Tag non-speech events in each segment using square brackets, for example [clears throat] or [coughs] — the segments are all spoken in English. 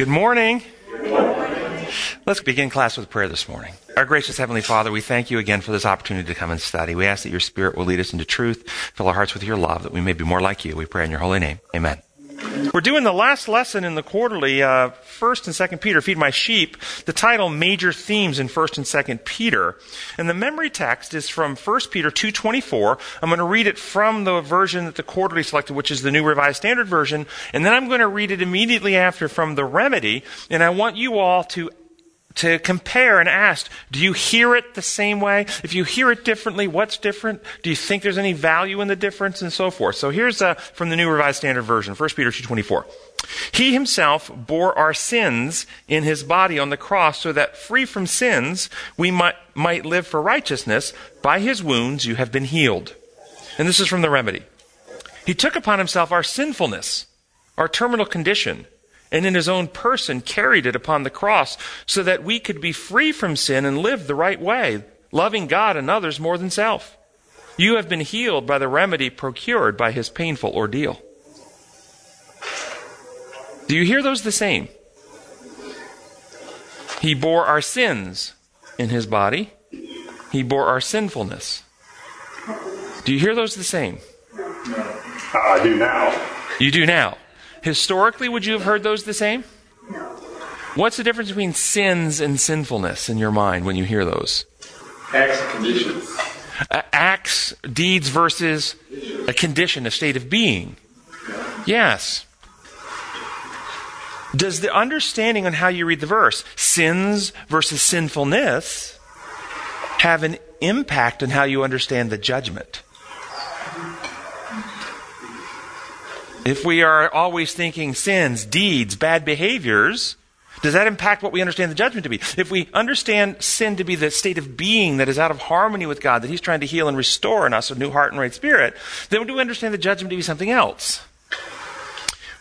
Good morning. Let's begin class with prayer this morning. Our gracious Heavenly Father, we thank you again for this opportunity to come and study. We ask that your Spirit will lead us into truth, fill our hearts with your love, that we may be more like you. We pray in your holy name. Amen. We're doing the last lesson in the quarterly, uh, First and Second Peter, Feed My Sheep. The title, Major Themes in First and Second Peter, and the memory text is from First Peter two twenty four. I'm going to read it from the version that the quarterly selected, which is the New Revised Standard Version, and then I'm going to read it immediately after from the Remedy. And I want you all to to compare and ask, do you hear it the same way? If you hear it differently, what's different? Do you think there's any value in the difference and so forth? So here's uh, from the New Revised Standard Version, 1 Peter 2.24. He himself bore our sins in his body on the cross so that free from sins we might, might live for righteousness. By his wounds you have been healed. And this is from the remedy. He took upon himself our sinfulness, our terminal condition, and in his own person carried it upon the cross so that we could be free from sin and live the right way, loving God and others more than self. You have been healed by the remedy procured by his painful ordeal. Do you hear those the same? He bore our sins in his body. He bore our sinfulness. Do you hear those the same? I do now. You do now. Historically, would you have heard those the same? No. What's the difference between sins and sinfulness in your mind when you hear those? Acts and conditions. Uh, acts, deeds versus a condition, a state of being. Yes. Does the understanding on how you read the verse, sins versus sinfulness, have an impact on how you understand the judgment? If we are always thinking sins, deeds, bad behaviors, does that impact what we understand the judgment to be? If we understand sin to be the state of being that is out of harmony with God, that He's trying to heal and restore in us a new heart and right spirit, then do we understand the judgment to be something else?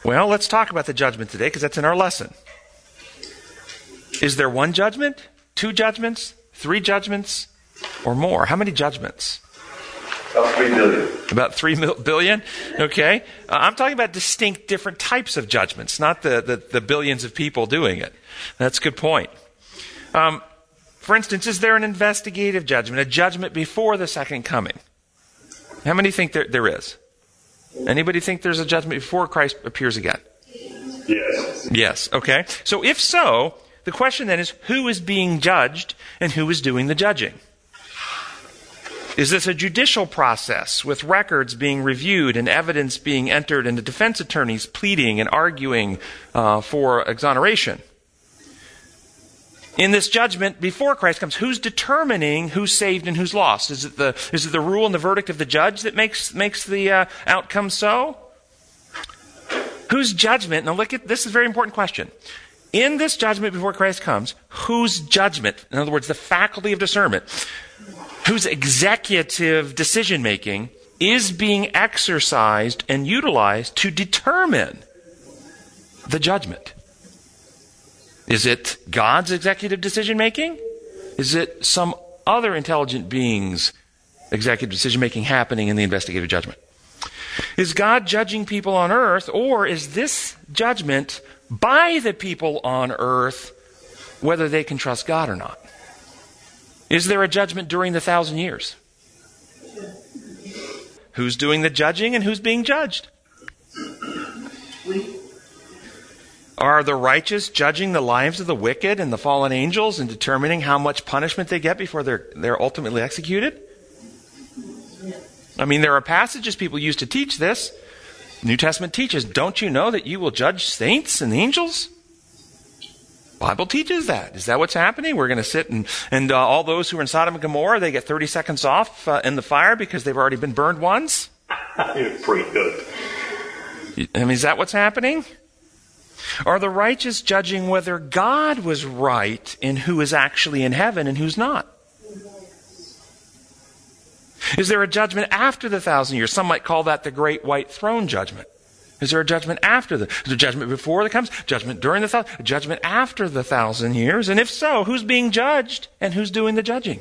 Well, let's talk about the judgment today because that's in our lesson. Is there one judgment, two judgments, three judgments, or more? How many judgments? About three billion. About three mil- billion? Okay. Uh, I'm talking about distinct different types of judgments, not the, the, the billions of people doing it. That's a good point. Um, for instance, is there an investigative judgment, a judgment before the second coming? How many think there, there is? Anybody think there's a judgment before Christ appears again? Yes. Yes. Okay. So if so, the question then is who is being judged and who is doing the judging? Is this a judicial process with records being reviewed and evidence being entered and the defense attorneys pleading and arguing uh, for exoneration? In this judgment before Christ comes, who's determining who's saved and who's lost? Is it the, is it the rule and the verdict of the judge that makes, makes the uh, outcome so? Whose judgment? Now look at this is a very important question. In this judgment before Christ comes, whose judgment, in other words, the faculty of discernment, whose executive decision making is being exercised and utilized to determine the judgment. Is it God's executive decision making? Is it some other intelligent being's executive decision making happening in the investigative judgment? Is God judging people on earth, or is this judgment by the people on earth whether they can trust God or not? Is there a judgment during the thousand years? Who's doing the judging and who's being judged? Are the righteous judging the lives of the wicked and the fallen angels and determining how much punishment they get before they're, they're ultimately executed? I mean, there are passages people use to teach this. New Testament teaches, don't you know that you will judge saints and angels? Bible teaches that. Is that what's happening? We're going to sit and, and uh, all those who are in Sodom and Gomorrah, they get 30 seconds off uh, in the fire because they've already been burned once? [laughs] You're Pretty good. I mean, is that what's happening? Are the righteous judging whether God was right in who is actually in heaven and who's not? Is there a judgment after the thousand years? Some might call that the great white throne judgment. Is there a judgment after the, is there judgment before that comes? Judgment during the thousand, judgment after the thousand years? And if so, who's being judged and who's doing the judging?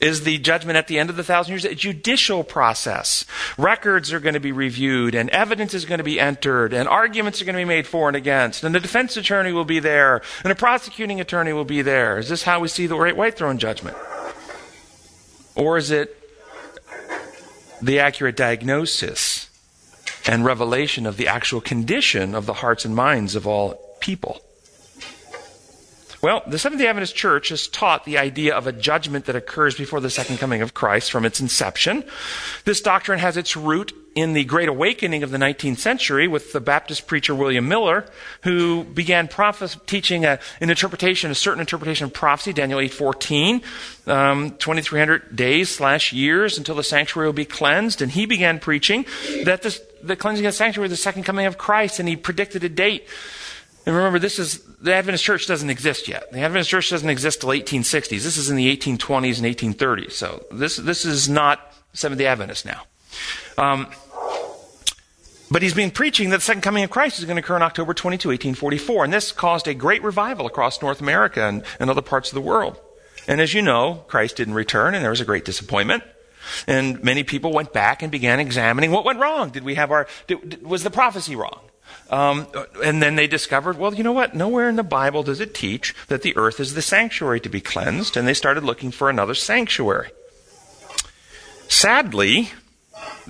Is the judgment at the end of the thousand years a judicial process? Records are going to be reviewed, and evidence is going to be entered, and arguments are going to be made for and against, and the defense attorney will be there, and a prosecuting attorney will be there. Is this how we see the great white throne judgment? Or is it the accurate diagnosis and revelation of the actual condition of the hearts and minds of all people? Well, the Seventh day Adventist Church has taught the idea of a judgment that occurs before the second coming of Christ from its inception. This doctrine has its root in the Great Awakening of the 19th century with the Baptist preacher William Miller, who began prophes- teaching a, an interpretation, a certain interpretation of prophecy, Daniel 8:14, um, 2,300 days slash years until the sanctuary will be cleansed, and he began preaching that this, the cleansing of the sanctuary was the second coming of Christ, and he predicted a date and remember, this is, the Adventist church doesn't exist yet. The Adventist church doesn't exist till 1860s. This is in the 1820s and 1830s. So this, this is not Seventh day Adventist now. Um, but he's been preaching that the second coming of Christ is going to occur on October 22, 1844. And this caused a great revival across North America and, and other parts of the world. And as you know, Christ didn't return, and there was a great disappointment. And many people went back and began examining what went wrong. Did we have our, did, was the prophecy wrong? Um, and then they discovered, well, you know what? Nowhere in the Bible does it teach that the earth is the sanctuary to be cleansed, and they started looking for another sanctuary. Sadly,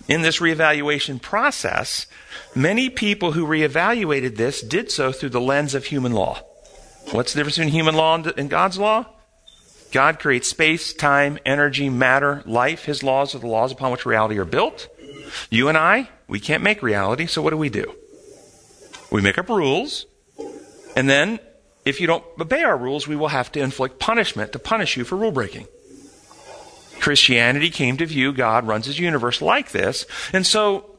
in this reevaluation process, many people who reevaluated this did so through the lens of human law. What's the difference between human law and God's law? God creates space, time, energy, matter, life. His laws are the laws upon which reality are built. You and I, we can't make reality, so what do we do? We make up rules, and then if you don't obey our rules, we will have to inflict punishment to punish you for rule breaking. Christianity came to view God runs his universe like this, and so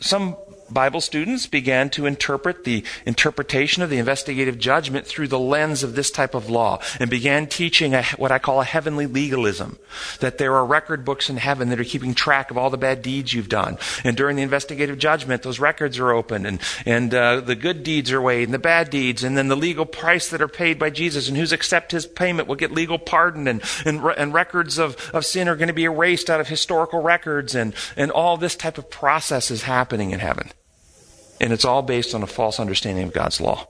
some Bible students began to interpret the interpretation of the investigative judgment through the lens of this type of law and began teaching a, what I call a heavenly legalism. That there are record books in heaven that are keeping track of all the bad deeds you've done. And during the investigative judgment, those records are opened and, and uh, the good deeds are weighed and the bad deeds and then the legal price that are paid by Jesus and who's accept his payment will get legal pardon and, and, and records of, of sin are going to be erased out of historical records and, and all this type of process is happening in heaven. And it's all based on a false understanding of God's law.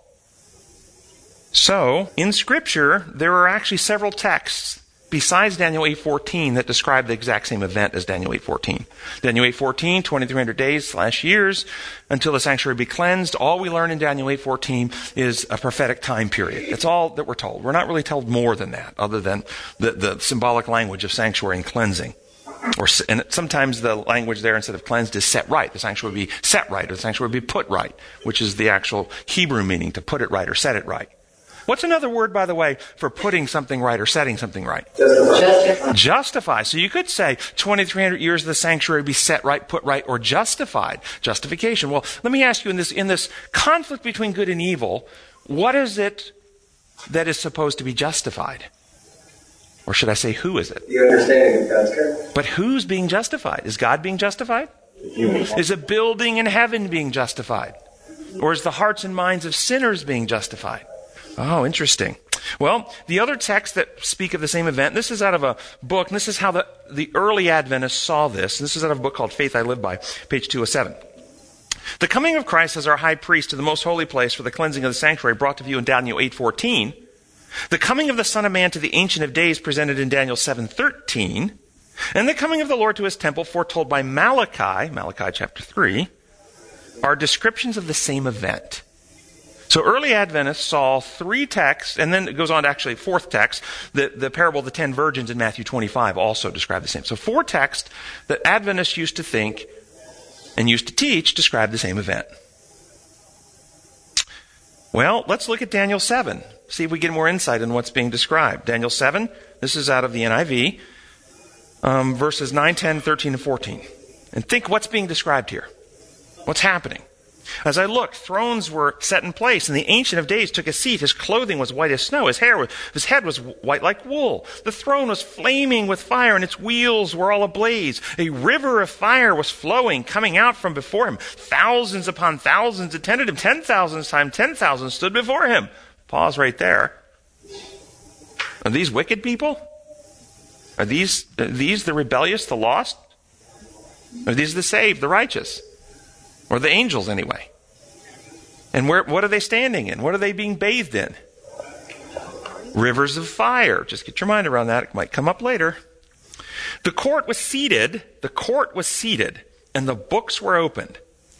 So, in Scripture, there are actually several texts besides Daniel 8:14 that describe the exact same event as Daniel 8:14. Daniel 8:14, 2300 days slash years until the sanctuary be cleansed. All we learn in Daniel 8:14 is a prophetic time period. That's all that we're told. We're not really told more than that, other than the, the symbolic language of sanctuary and cleansing. Or, and sometimes the language there instead of cleansed is set right. The sanctuary would be set right, or the sanctuary would be put right, which is the actual Hebrew meaning to put it right or set it right. What's another word, by the way, for putting something right or setting something right? Justify. Justify. So you could say 2,300 years of the sanctuary be set right, put right, or justified. Justification. Well, let me ask you in this, in this conflict between good and evil, what is it that is supposed to be justified? Or should I say, who is it? The understanding of God's character. But who's being justified? Is God being justified? Is a building in heaven being justified? Or is the hearts and minds of sinners being justified? Oh, interesting. Well, the other texts that speak of the same event, this is out of a book, and this is how the, the early Adventists saw this. This is out of a book called Faith I Live By, page 207. The coming of Christ as our high priest to the most holy place for the cleansing of the sanctuary brought to view in Daniel 8:14. The coming of the Son of Man to the Ancient of Days presented in Daniel 7:13, and the coming of the Lord to his temple foretold by Malachi, Malachi chapter 3, are descriptions of the same event. So early Adventists saw three texts, and then it goes on to actually fourth text. The, the parable of the ten virgins in Matthew 25 also describe the same. So four texts that Adventists used to think and used to teach describe the same event. Well, let's look at Daniel 7. See if we get more insight in what's being described. Daniel 7, this is out of the NIV, um, verses 9, 10, 13, and 14. And think what's being described here. What's happening? As I looked, thrones were set in place, and the Ancient of Days took a seat. His clothing was white as snow. His hair, was, his head was white like wool. The throne was flaming with fire, and its wheels were all ablaze. A river of fire was flowing, coming out from before him. Thousands upon thousands attended him. Ten thousands times ten thousand stood before him. Pause right there. Are these wicked people? Are these, are these the rebellious, the lost? Are these the saved, the righteous? Or the angels, anyway? And where, what are they standing in? What are they being bathed in? Rivers of fire. Just get your mind around that. It might come up later. The court was seated. The court was seated, and the books were opened.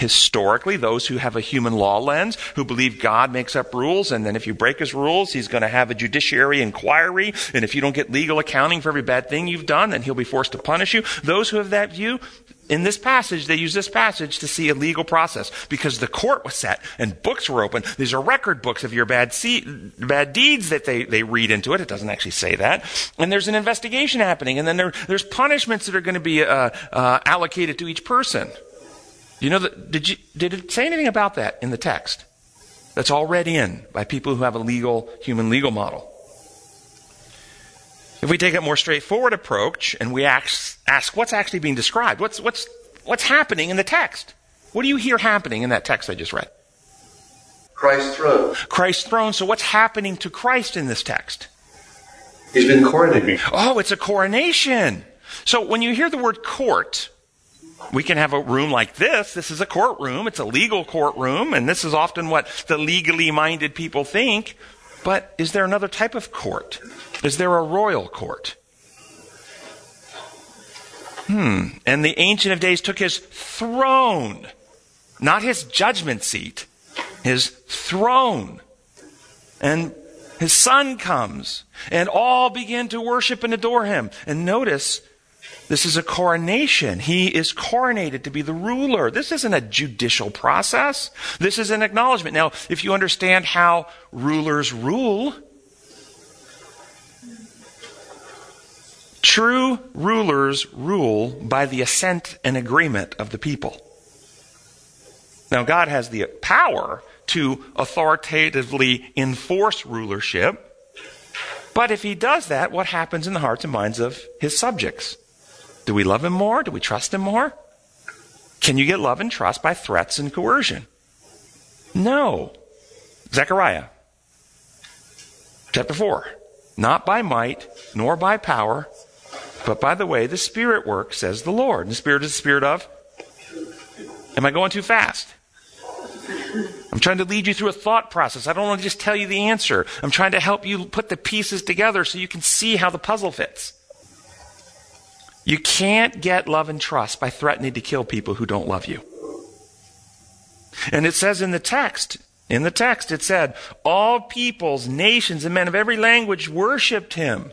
Historically those who have a human law lens, who believe God makes up rules, and then if you break his rules, he's going to have a judiciary inquiry, and if you don't get legal accounting for every bad thing you've done, then he'll be forced to punish you. Those who have that view, in this passage, they use this passage to see a legal process because the court was set and books were open. These are record books of your bad, see, bad deeds that they, they read into it. It doesn't actually say that. And there's an investigation happening, and then there, there's punishments that are going to be uh, uh, allocated to each person. You know, that, did, you, did it say anything about that in the text? That's all read in by people who have a legal, human legal model. If we take a more straightforward approach and we ask, ask what's actually being described, what's, what's, what's happening in the text? What do you hear happening in that text I just read? Christ's throne. Christ's throne. So what's happening to Christ in this text? He's been coronated. Oh, it's a coronation. So when you hear the word court, we can have a room like this. This is a courtroom. It's a legal courtroom, and this is often what the legally minded people think. But is there another type of court? Is there a royal court? Hmm. And the Ancient of Days took his throne, not his judgment seat, his throne. And his son comes, and all begin to worship and adore him. And notice, this is a coronation. He is coronated to be the ruler. This isn't a judicial process. This is an acknowledgement. Now, if you understand how rulers rule, true rulers rule by the assent and agreement of the people. Now, God has the power to authoritatively enforce rulership, but if he does that, what happens in the hearts and minds of his subjects? Do we love him more? Do we trust him more? Can you get love and trust by threats and coercion? No. Zechariah chapter 4. Not by might, nor by power, but by the way the Spirit works, says the Lord. And the Spirit is the Spirit of? Am I going too fast? I'm trying to lead you through a thought process. I don't want to just tell you the answer. I'm trying to help you put the pieces together so you can see how the puzzle fits. You can't get love and trust by threatening to kill people who don't love you. And it says in the text, in the text, it said, all peoples, nations, and men of every language worshiped him.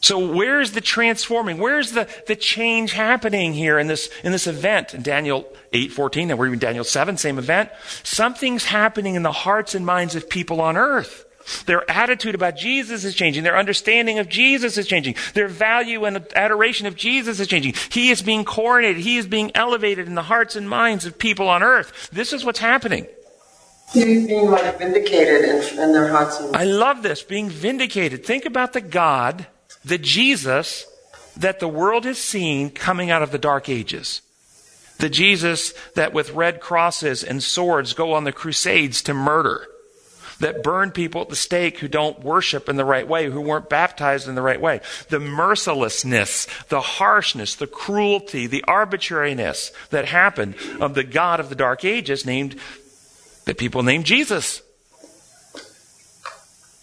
So where's the transforming? Where's the, the change happening here in this, in this event? In Daniel 8.14, and we're in Daniel 7, same event. Something's happening in the hearts and minds of people on earth. Their attitude about Jesus is changing. Their understanding of Jesus is changing. Their value and adoration of Jesus is changing. He is being coronated. He is being elevated in the hearts and minds of people on earth. This is what's happening. He's being like vindicated in, in their hearts and minds. I love this, being vindicated. Think about the God, the Jesus that the world has seen coming out of the dark ages. The Jesus that with red crosses and swords go on the crusades to murder that burn people at the stake who don't worship in the right way, who weren't baptized in the right way. The mercilessness, the harshness, the cruelty, the arbitrariness that happened of the God of the Dark Ages named, that people named Jesus.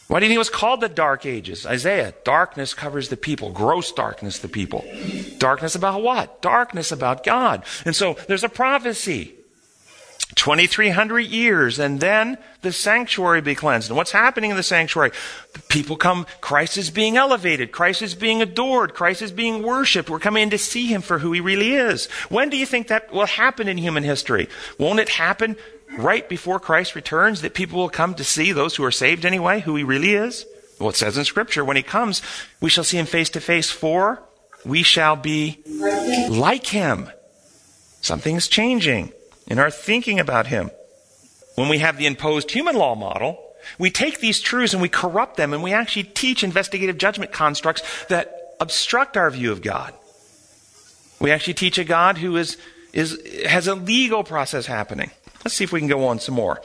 Why do you think it was called the Dark Ages? Isaiah, darkness covers the people, gross darkness the people. Darkness about what? Darkness about God. And so there's a prophecy 2,300 years, and then the sanctuary be cleansed. And what's happening in the sanctuary? People come, Christ is being elevated, Christ is being adored, Christ is being worshiped. We're coming in to see him for who he really is. When do you think that will happen in human history? Won't it happen right before Christ returns that people will come to see those who are saved anyway, who he really is? Well, it says in Scripture, when he comes, we shall see him face to face, for we shall be like him Something's changing in our thinking about him. When we have the imposed human law model, we take these truths and we corrupt them and we actually teach investigative judgment constructs that obstruct our view of God. We actually teach a God who is, is, has a legal process happening. Let's see if we can go on some more.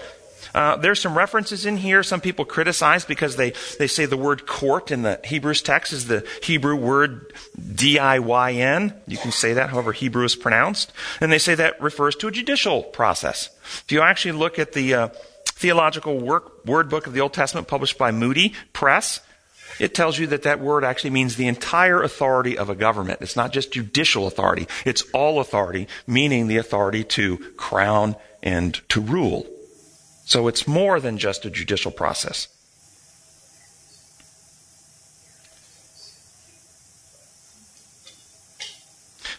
Uh, there's some references in here. Some people criticize because they, they say the word court in the Hebrews text is the Hebrew word D-I-Y-N. You can say that however Hebrew is pronounced. And they say that refers to a judicial process. If you actually look at the uh, theological work, word book of the Old Testament published by Moody Press, it tells you that that word actually means the entire authority of a government. It's not just judicial authority. It's all authority, meaning the authority to crown and to rule. So it's more than just a judicial process.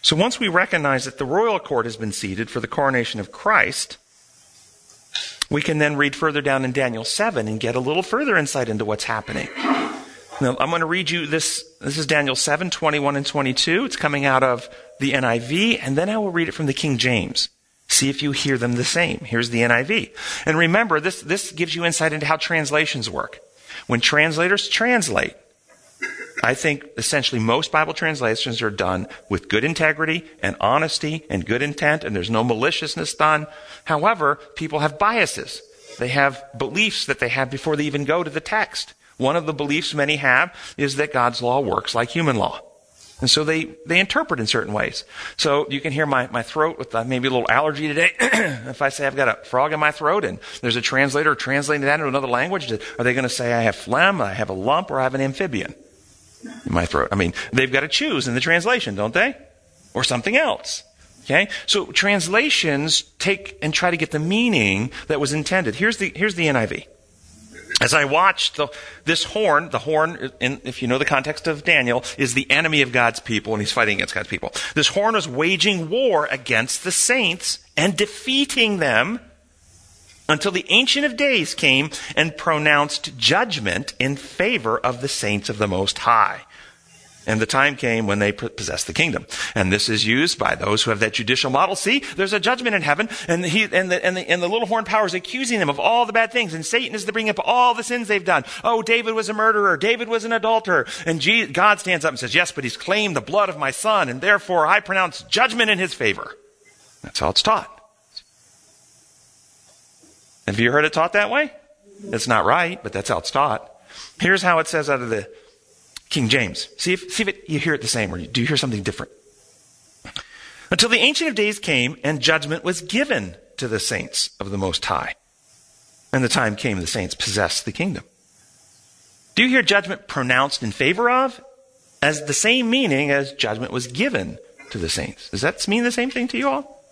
So once we recognize that the royal court has been seated for the coronation of Christ, we can then read further down in Daniel 7 and get a little further insight into what's happening. Now, I'm going to read you this. This is Daniel 7, 21 and 22. It's coming out of the NIV, and then I will read it from the King James. See if you hear them the same. Here's the NIV. And remember, this, this gives you insight into how translations work. When translators translate, I think essentially most Bible translations are done with good integrity and honesty and good intent, and there's no maliciousness done. However, people have biases. They have beliefs that they have before they even go to the text. One of the beliefs many have is that God's law works like human law. And so they, they interpret in certain ways. So you can hear my, my throat with uh, maybe a little allergy today. [clears throat] if I say I've got a frog in my throat and there's a translator translating that into another language, are they going to say I have phlegm, I have a lump, or I have an amphibian in my throat? I mean, they've got to choose in the translation, don't they? Or something else. Okay? So translations take and try to get the meaning that was intended. Here's the, here's the NIV. As I watched the, this horn, the horn, in, if you know the context of Daniel, is the enemy of God's people and he's fighting against God's people. This horn was waging war against the saints and defeating them until the Ancient of Days came and pronounced judgment in favor of the saints of the Most High. And the time came when they possessed the kingdom. And this is used by those who have that judicial model. See, there's a judgment in heaven, and, he, and, the, and, the, and the little horn power is accusing them of all the bad things, and Satan is to bring up all the sins they've done. Oh, David was a murderer. David was an adulterer. And Jesus, God stands up and says, yes, but he's claimed the blood of my son, and therefore I pronounce judgment in his favor. That's how it's taught. Have you heard it taught that way? It's not right, but that's how it's taught. Here's how it says out of the King James. See if, see if it, you hear it the same or do you hear something different? Until the Ancient of Days came and judgment was given to the saints of the Most High. And the time came the saints possessed the kingdom. Do you hear judgment pronounced in favor of as the same meaning as judgment was given to the saints? Does that mean the same thing to you all?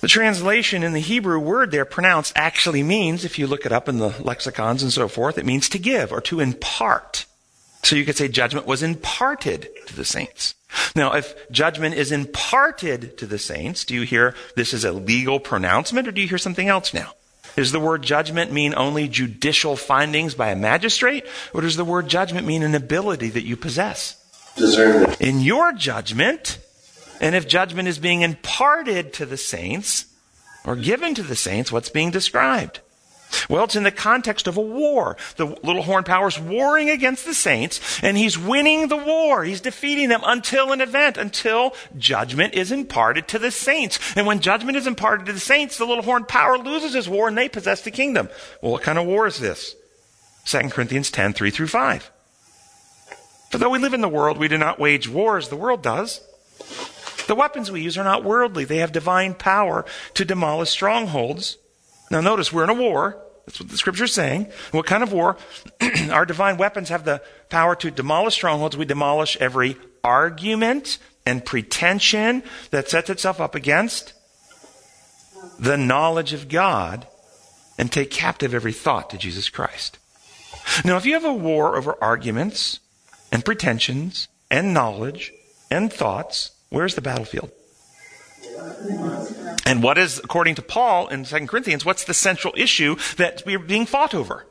The translation in the Hebrew word there pronounced actually means, if you look it up in the lexicons and so forth, it means to give or to impart. So you could say judgment was imparted to the saints. Now, if judgment is imparted to the saints, do you hear this is a legal pronouncement or do you hear something else now? Does the word judgment mean only judicial findings by a magistrate or does the word judgment mean an ability that you possess? Discernment. In your judgment, and if judgment is being imparted to the saints or given to the saints, what's being described? Well, it's in the context of a war. The little horn power is warring against the saints, and he's winning the war. He's defeating them until an event, until judgment is imparted to the saints. And when judgment is imparted to the saints, the little horn power loses his war and they possess the kingdom. Well, what kind of war is this? 2 Corinthians 10, 3 through 5. For though we live in the world, we do not wage war as the world does. The weapons we use are not worldly. They have divine power to demolish strongholds. Now notice we're in a war. That's what the scripture is saying. What kind of war? [clears throat] Our divine weapons have the power to demolish strongholds. We demolish every argument and pretension that sets itself up against the knowledge of God and take captive every thought to Jesus Christ. Now, if you have a war over arguments and pretensions and knowledge and thoughts, where's the battlefield? And what is, according to Paul in 2 Corinthians, what's the central issue that we're being fought over?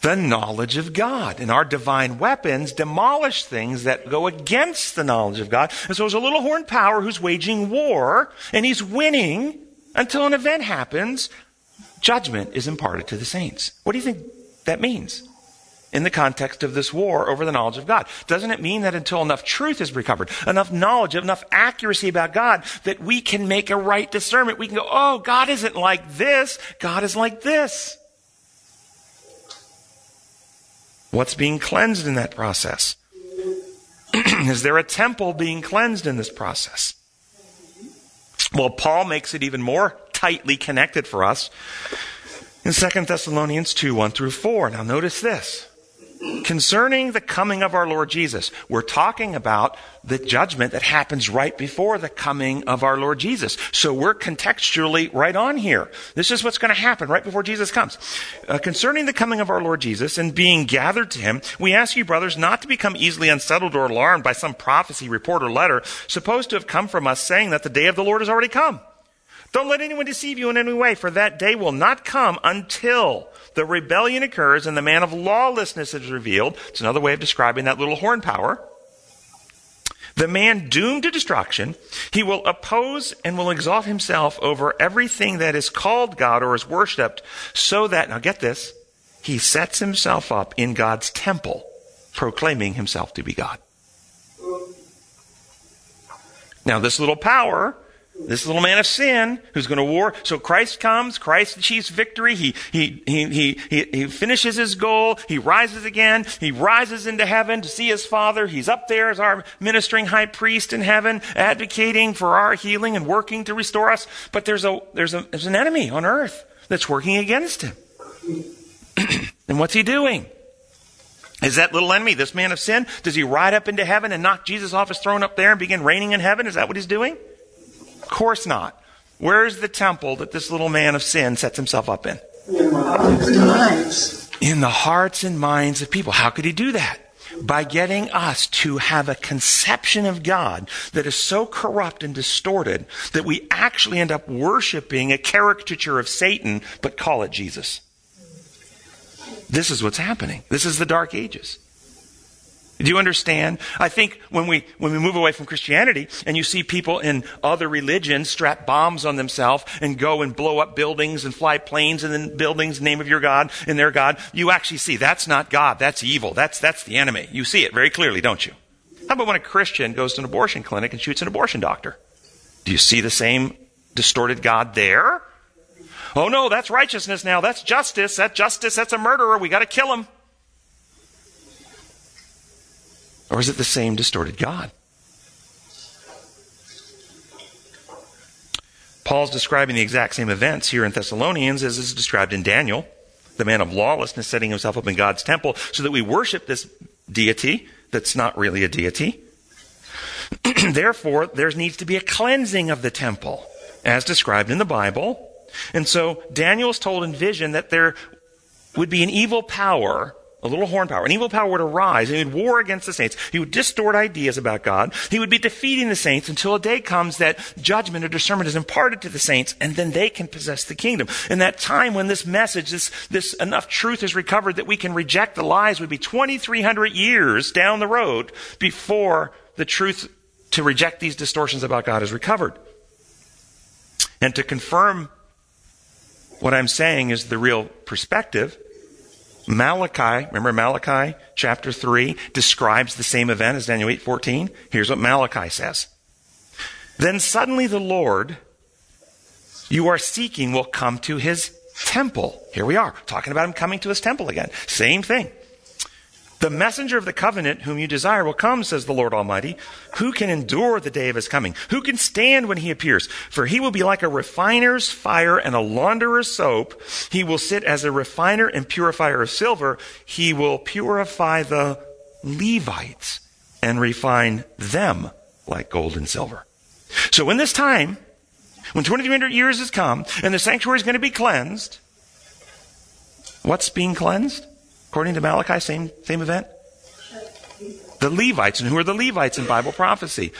the knowledge of God. And our divine weapons demolish things that go against the knowledge of God. And so there's a little horn power who's waging war, and he's winning until an event happens. Judgment is imparted to the saints. What do you think that means? In the context of this war over the knowledge of God. Doesn't it mean that until enough truth is recovered, enough knowledge, enough accuracy about God, that we can make a right discernment? We can go, oh, God isn't like this, God is like this. What's being cleansed in that process? [clears throat] is there a temple being cleansed in this process? Well, Paul makes it even more tightly connected for us in 2 Thessalonians 2 1 through 4. Now, notice this concerning the coming of our Lord Jesus. We're talking about the judgment that happens right before the coming of our Lord Jesus. So we're contextually right on here. This is what's going to happen right before Jesus comes. Uh, concerning the coming of our Lord Jesus and being gathered to him, we ask you, brothers, not to become easily unsettled or alarmed by some prophecy, report, or letter supposed to have come from us saying that the day of the Lord has already come. Don't let anyone deceive you in any way, for that day will not come until the rebellion occurs and the man of lawlessness is revealed. It's another way of describing that little horn power. The man doomed to destruction, he will oppose and will exalt himself over everything that is called God or is worshipped, so that, now get this, he sets himself up in God's temple, proclaiming himself to be God. Now, this little power this little man of sin who's going to war. So Christ comes, Christ achieves victory. He, he, he, he, he, finishes his goal. He rises again. He rises into heaven to see his Father. He's up there as our ministering high priest in heaven, advocating for our healing and working to restore us. But there's a, there's a, there's an enemy on earth that's working against him. [clears throat] and what's he doing? Is that little enemy, this man of sin, does he ride up into heaven and knock Jesus off his throne up there and begin reigning in heaven? Is that what he's doing? Of course not. Where's the temple that this little man of sin sets himself up in? In the hearts and minds. In the hearts and minds of people. How could he do that? By getting us to have a conception of God that is so corrupt and distorted that we actually end up worshiping a caricature of Satan, but call it Jesus. This is what's happening. This is the Dark Ages. Do you understand? I think when we, when we move away from Christianity and you see people in other religions strap bombs on themselves and go and blow up buildings and fly planes in the buildings, name of your God and their God, you actually see that's not God. That's evil. That's, that's the enemy. You see it very clearly, don't you? How about when a Christian goes to an abortion clinic and shoots an abortion doctor? Do you see the same distorted God there? Oh no, that's righteousness now. That's justice. That's justice. That's a murderer. We got to kill him. Or is it the same distorted God? Paul's describing the exact same events here in Thessalonians as is described in Daniel. The man of lawlessness setting himself up in God's temple so that we worship this deity that's not really a deity. [clears throat] Therefore, there needs to be a cleansing of the temple as described in the Bible. And so Daniel is told in vision that there would be an evil power a little horn power. An evil power would arise and he would war against the saints. He would distort ideas about God. He would be defeating the saints until a day comes that judgment or discernment is imparted to the saints and then they can possess the kingdom. And that time when this message, this, this enough truth is recovered that we can reject the lies would be 2,300 years down the road before the truth to reject these distortions about God is recovered. And to confirm what I'm saying is the real perspective, Malachi, remember Malachi chapter 3 describes the same event as Daniel 8:14. Here's what Malachi says. Then suddenly the Lord you are seeking will come to his temple. Here we are, talking about him coming to his temple again. Same thing. The messenger of the covenant whom you desire will come, says the Lord Almighty. Who can endure the day of his coming? Who can stand when he appears? For he will be like a refiner's fire and a launderer's soap. He will sit as a refiner and purifier of silver. He will purify the Levites and refine them like gold and silver. So in this time, when 2300 years has come and the sanctuary is going to be cleansed, what's being cleansed? According to Malachi, same, same event? The Levites. And who are the Levites in Bible prophecy?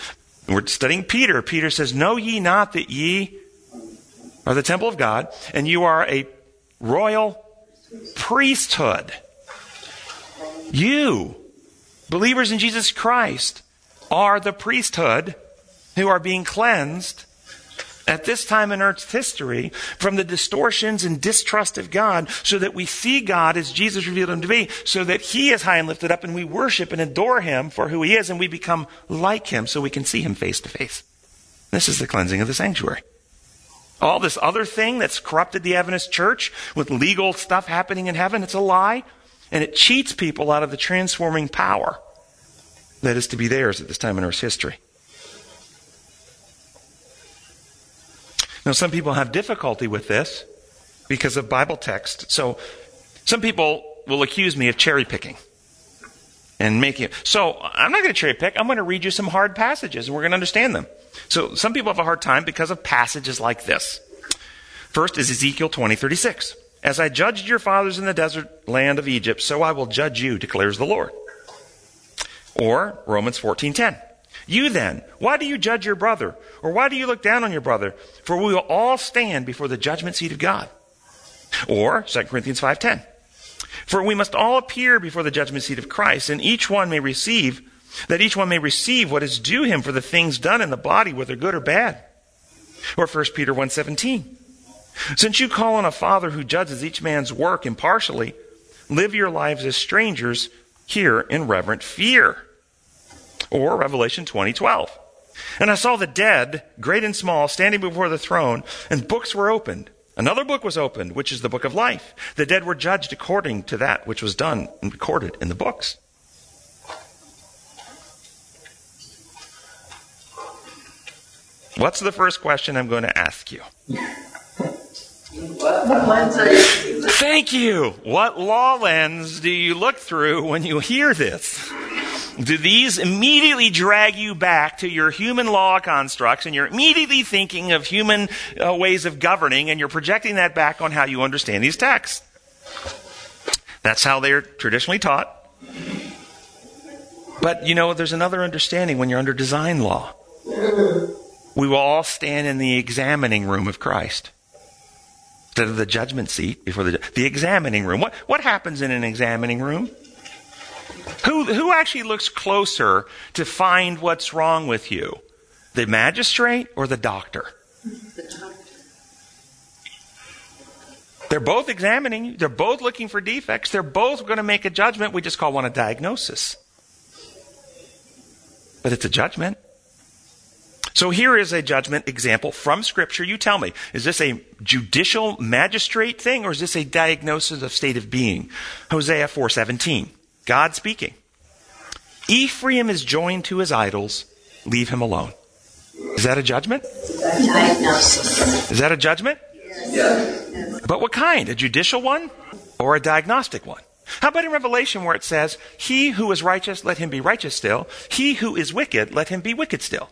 We're studying Peter. Peter says, Know ye not that ye are the temple of God, and you are a royal priesthood. You, believers in Jesus Christ, are the priesthood who are being cleansed at this time in Earth's history from the distortions and distrust of God so that we see God as Jesus revealed him to be, so that he is high and lifted up and we worship and adore him for who he is and we become like him so we can see him face to face. This is the cleansing of the sanctuary. All this other thing that's corrupted the Adventist church with legal stuff happening in heaven, it's a lie. And it cheats people out of the transforming power that is to be theirs at this time in Earth's history. Now, some people have difficulty with this because of Bible text. So, some people will accuse me of cherry picking and making. So, I'm not going to cherry pick. I'm going to read you some hard passages and we're going to understand them. So, some people have a hard time because of passages like this. First is Ezekiel 20, 36. As I judged your fathers in the desert land of Egypt, so I will judge you, declares the Lord. Or Romans 14:10. You then, why do you judge your brother? Or why do you look down on your brother? For we will all stand before the judgment seat of God. Or 2 Corinthians 5:10. For we must all appear before the judgment seat of Christ, and each one may receive that each one may receive what is due him for the things done in the body, whether good or bad. Or 1 Peter 1:17. Since you call on a father who judges each man's work impartially, live your lives as strangers here in reverent fear. Or Revelation 20:12. And I saw the dead, great and small, standing before the throne, and books were opened. Another book was opened, which is the book of life. The dead were judged according to that which was done and recorded in the books. What's the first question I'm going to ask you? Thank you. What law lens do you look through when you hear this? Do these immediately drag you back to your human law constructs and you're immediately thinking of human uh, ways of governing and you're projecting that back on how you understand these texts? That's how they're traditionally taught. But you know, there's another understanding when you're under design law. We will all stand in the examining room of Christ instead of the judgment seat before the the examining room. What what happens in an examining room? Who who actually looks closer to find what's wrong with you? The magistrate or the doctor? They're both examining. They're both looking for defects. They're both going to make a judgment. We just call one a diagnosis. But it's a judgment. So here is a judgment example from Scripture. You tell me, is this a judicial magistrate thing or is this a diagnosis of state of being? Hosea 4:17. God speaking. Ephraim is joined to his idols. Leave him alone. Is that a judgment? Is that a judgment? But what kind? A judicial one or a diagnostic one? How about in Revelation where it says, He who is righteous, let him be righteous still. He who is wicked, let him be wicked still.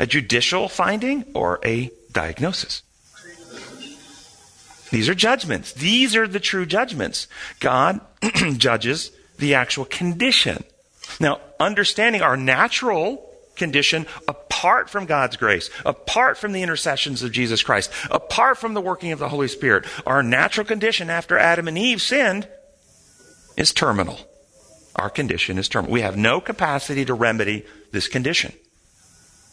A judicial finding or a diagnosis? These are judgments. These are the true judgments. God [clears throat] judges the actual condition. Now, understanding our natural condition apart from God's grace, apart from the intercessions of Jesus Christ, apart from the working of the Holy Spirit, our natural condition after Adam and Eve sinned is terminal. Our condition is terminal. We have no capacity to remedy this condition.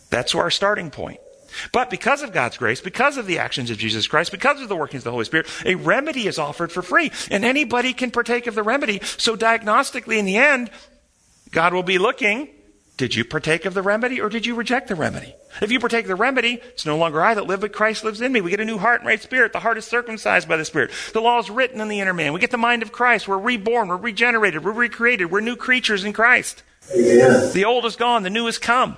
That's our starting point. But because of God's grace, because of the actions of Jesus Christ, because of the workings of the Holy Spirit, a remedy is offered for free. And anybody can partake of the remedy. So diagnostically, in the end, God will be looking, did you partake of the remedy or did you reject the remedy? If you partake of the remedy, it's no longer I that live, but Christ lives in me. We get a new heart and right spirit. The heart is circumcised by the Spirit. The law is written in the inner man. We get the mind of Christ. We're reborn. We're regenerated. We're recreated. We're new creatures in Christ. Amen. The old is gone. The new has come.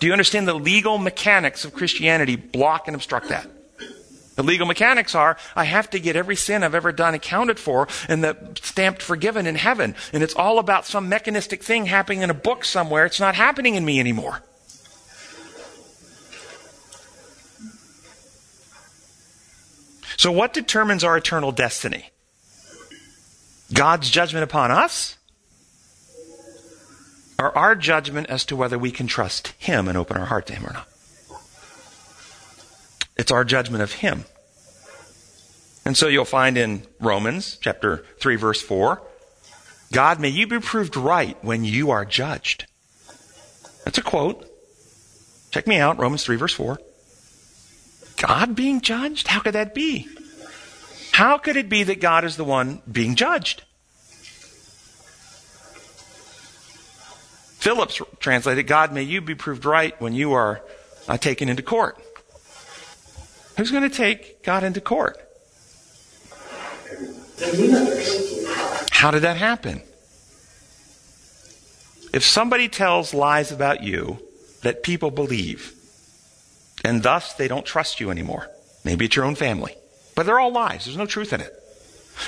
Do you understand the legal mechanics of Christianity block and obstruct that? The legal mechanics are I have to get every sin I've ever done accounted for and the stamped forgiven in heaven. And it's all about some mechanistic thing happening in a book somewhere. It's not happening in me anymore. So, what determines our eternal destiny? God's judgment upon us? Or our judgment as to whether we can trust Him and open our heart to Him or not? It's our judgment of Him. And so you'll find in Romans chapter 3 verse 4, God, may you be proved right when you are judged. That's a quote. Check me out, Romans 3, verse 4. God being judged? How could that be? How could it be that God is the one being judged? Phillips translated, God, may you be proved right when you are uh, taken into court. Who's going to take God into court? How did that happen? If somebody tells lies about you that people believe, and thus they don't trust you anymore, maybe it's your own family, but they're all lies, there's no truth in it.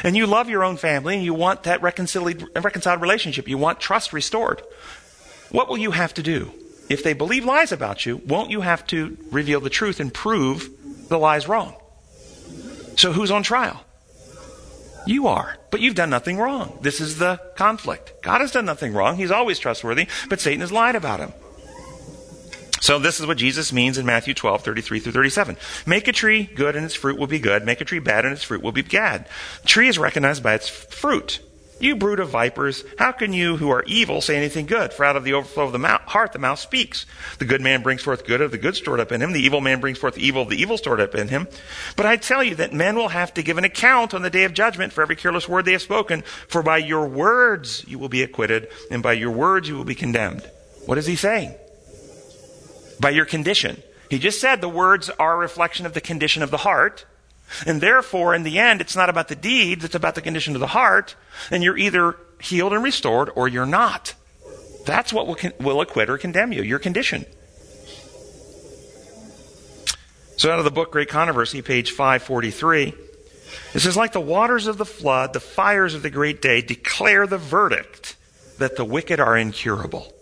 And you love your own family and you want that reconciled, reconciled relationship, you want trust restored. What will you have to do? If they believe lies about you, won't you have to reveal the truth and prove the lies wrong? So who's on trial? You are. But you've done nothing wrong. This is the conflict. God has done nothing wrong. He's always trustworthy, but Satan has lied about him. So this is what Jesus means in Matthew 12, 33 through 37. Make a tree good and its fruit will be good. Make a tree bad and its fruit will be bad. Tree is recognized by its fruit. You brood of vipers, how can you who are evil say anything good? For out of the overflow of the mouth, heart the mouth speaks. The good man brings forth good of the good stored up in him. The evil man brings forth evil of the evil stored up in him. But I tell you that men will have to give an account on the day of judgment for every careless word they have spoken. For by your words you will be acquitted, and by your words you will be condemned. What is he saying? By your condition. He just said the words are a reflection of the condition of the heart. And therefore, in the end, it's not about the deeds, it's about the condition of the heart. And you're either healed and restored or you're not. That's what will, will acquit or condemn you, your condition. So, out of the book Great Controversy, page 543, it says, Like the waters of the flood, the fires of the great day declare the verdict that the wicked are incurable.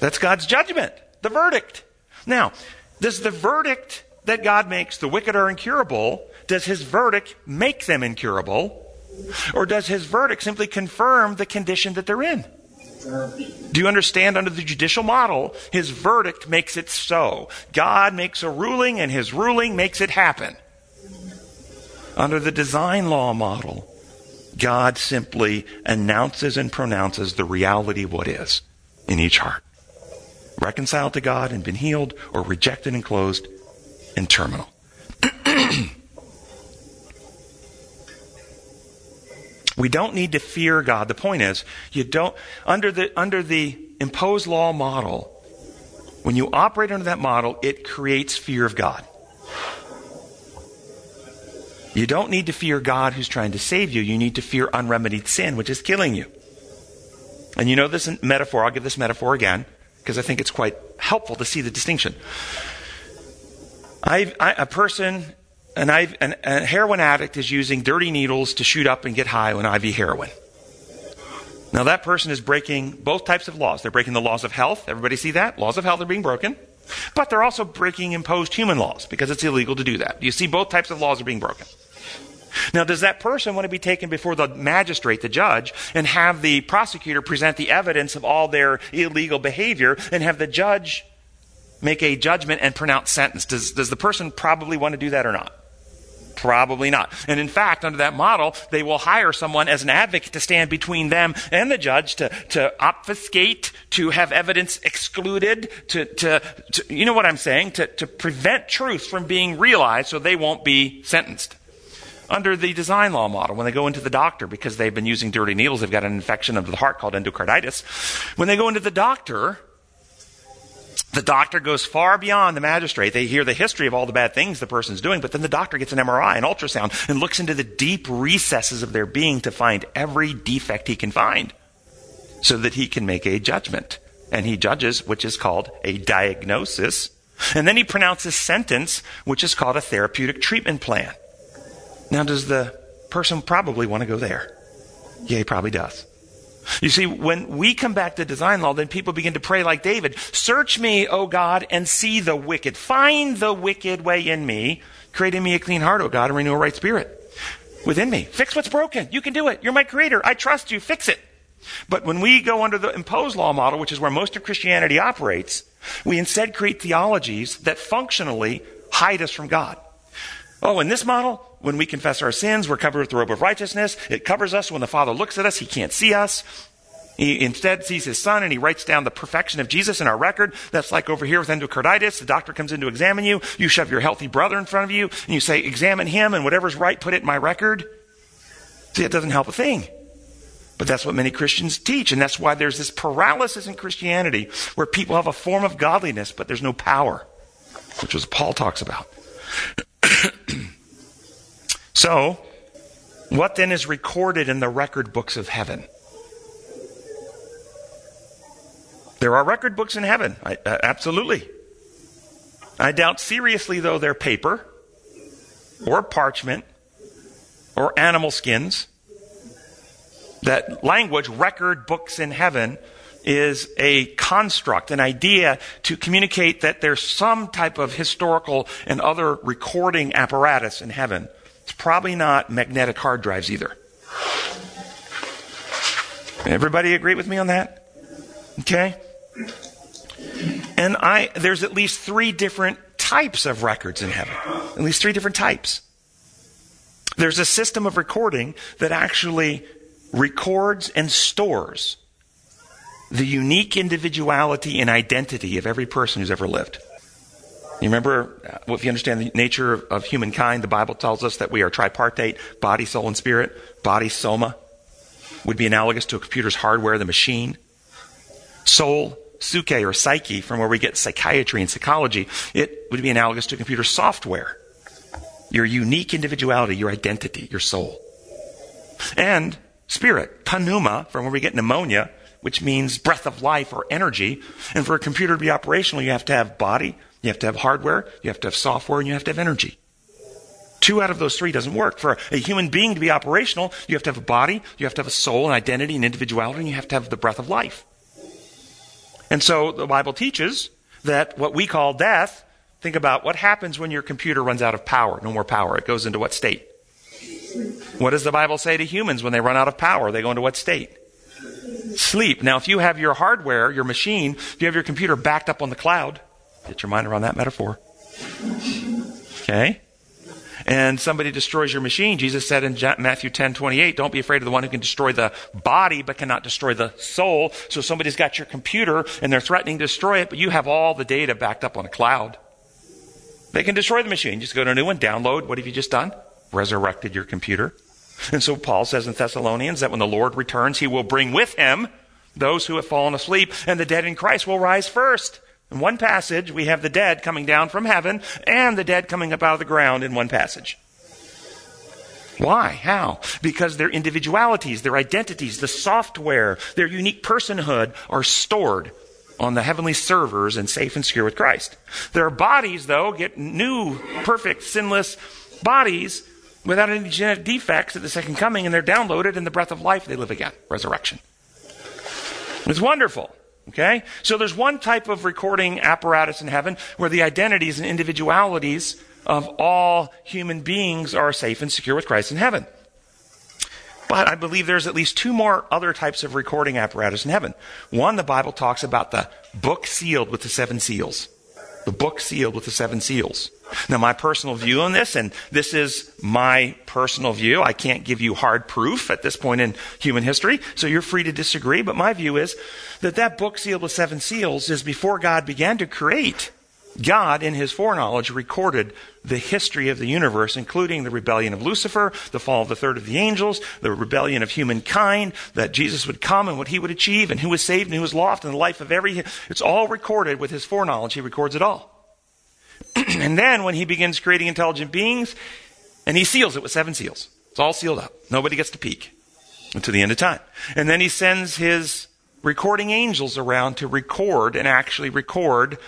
That's God's judgment, the verdict. Now, does the verdict that God makes the wicked are incurable, does his verdict make them incurable? Or does his verdict simply confirm the condition that they're in? Do you understand under the judicial model, his verdict makes it so. God makes a ruling and his ruling makes it happen. Under the design law model, God simply announces and pronounces the reality of what is in each heart. Reconciled to God and been healed, or rejected and closed and terminal. [clears throat] we don't need to fear God. The point is, you don't under the under the imposed law model, when you operate under that model, it creates fear of God. You don't need to fear God who's trying to save you. You need to fear unremedied sin, which is killing you. And you know this metaphor. I'll give this metaphor again because I think it's quite helpful to see the distinction. I, a person, an, an, a heroin addict is using dirty needles to shoot up and get high on IV heroin. Now that person is breaking both types of laws. They're breaking the laws of health. Everybody see that? Laws of health are being broken. But they're also breaking imposed human laws because it's illegal to do that. You see both types of laws are being broken. Now, does that person want to be taken before the magistrate, the judge, and have the prosecutor present the evidence of all their illegal behavior and have the judge make a judgment and pronounce sentence. Does, does the person probably want to do that or not? Probably not. And in fact, under that model, they will hire someone as an advocate to stand between them and the judge to, to obfuscate, to have evidence excluded, to, to, to you know what I'm saying? To, to prevent truth from being realized so they won't be sentenced under the design law model when they go into the doctor because they've been using dirty needles they've got an infection of the heart called endocarditis when they go into the doctor the doctor goes far beyond the magistrate. They hear the history of all the bad things the person's doing, but then the doctor gets an MRI, an ultrasound, and looks into the deep recesses of their being to find every defect he can find so that he can make a judgment. And he judges, which is called a diagnosis. And then he pronounces sentence, which is called a therapeutic treatment plan. Now, does the person probably want to go there? Yeah, he probably does. You see, when we come back to design law, then people begin to pray like David Search me, O God, and see the wicked. Find the wicked way in me. Create in me a clean heart, O God, and renew a right spirit within me. Fix what's broken. You can do it. You're my creator. I trust you. Fix it. But when we go under the imposed law model, which is where most of Christianity operates, we instead create theologies that functionally hide us from God. Oh, in this model, when we confess our sins, we're covered with the robe of righteousness. It covers us. When the Father looks at us, he can't see us. He instead sees his son and he writes down the perfection of Jesus in our record. That's like over here with endocarditis. The doctor comes in to examine you. You shove your healthy brother in front of you and you say, examine him and whatever's right, put it in my record. See, it doesn't help a thing. But that's what many Christians teach. And that's why there's this paralysis in Christianity where people have a form of godliness, but there's no power, which is what Paul talks about. [coughs] so, what then is recorded in the record books of heaven? There are record books in heaven. I, uh, absolutely. I doubt seriously, though, they're paper or parchment or animal skins. That language, record books in heaven, is a construct, an idea to communicate that there's some type of historical and other recording apparatus in heaven. It's probably not magnetic hard drives either. Everybody agree with me on that? Okay? And I, there's at least three different types of records in heaven. At least three different types. There's a system of recording that actually records and stores the unique individuality and identity of every person who's ever lived. You remember, well, if you understand the nature of, of humankind, the Bible tells us that we are tripartite body, soul, and spirit. Body, soma, would be analogous to a computer's hardware, the machine. Soul, psyche or psyche, from where we get psychiatry and psychology, it would be analogous to computer software. Your unique individuality, your identity, your soul. And spirit, pneuma, from where we get pneumonia, which means breath of life or energy. And for a computer to be operational, you have to have body, you have to have hardware, you have to have software, and you have to have energy. Two out of those three doesn't work. For a human being to be operational, you have to have a body, you have to have a soul, an identity, an individuality, and you have to have the breath of life. And so the Bible teaches that what we call death, think about what happens when your computer runs out of power, no more power. It goes into what state? What does the Bible say to humans when they run out of power? They go into what state? Sleep. Now, if you have your hardware, your machine, if you have your computer backed up on the cloud, get your mind around that metaphor. Okay? and somebody destroys your machine, Jesus said in Matthew 10 28, don't be afraid of the one who can destroy the body but cannot destroy the soul. So somebody's got your computer and they're threatening to destroy it, but you have all the data backed up on a cloud. They can destroy the machine. Just go to a new one, download. What have you just done? Resurrected your computer. And so Paul says in Thessalonians that when the Lord returns, he will bring with him those who have fallen asleep, and the dead in Christ will rise first. In one passage, we have the dead coming down from heaven and the dead coming up out of the ground in one passage. Why? How? Because their individualities, their identities, the software, their unique personhood are stored on the heavenly servers and safe and secure with Christ. Their bodies, though, get new, perfect, sinless bodies without any genetic defects at the second coming, and they're downloaded in the breath of life. They live again. Resurrection. It's wonderful. Okay? So there's one type of recording apparatus in heaven where the identities and individualities of all human beings are safe and secure with Christ in heaven. But I believe there's at least two more other types of recording apparatus in heaven. One, the Bible talks about the book sealed with the seven seals. The book sealed with the seven seals. Now, my personal view on this, and this is my personal view, I can't give you hard proof at this point in human history, so you're free to disagree, but my view is that that book sealed with seven seals is before God began to create. God, in his foreknowledge, recorded the history of the universe, including the rebellion of Lucifer, the fall of the third of the angels, the rebellion of humankind, that Jesus would come and what he would achieve, and who was saved and who was lost, and the life of every. It's all recorded with his foreknowledge. He records it all. [clears throat] and then when he begins creating intelligent beings, and he seals it with seven seals. It's all sealed up. Nobody gets to peek until the end of time. And then he sends his recording angels around to record and actually record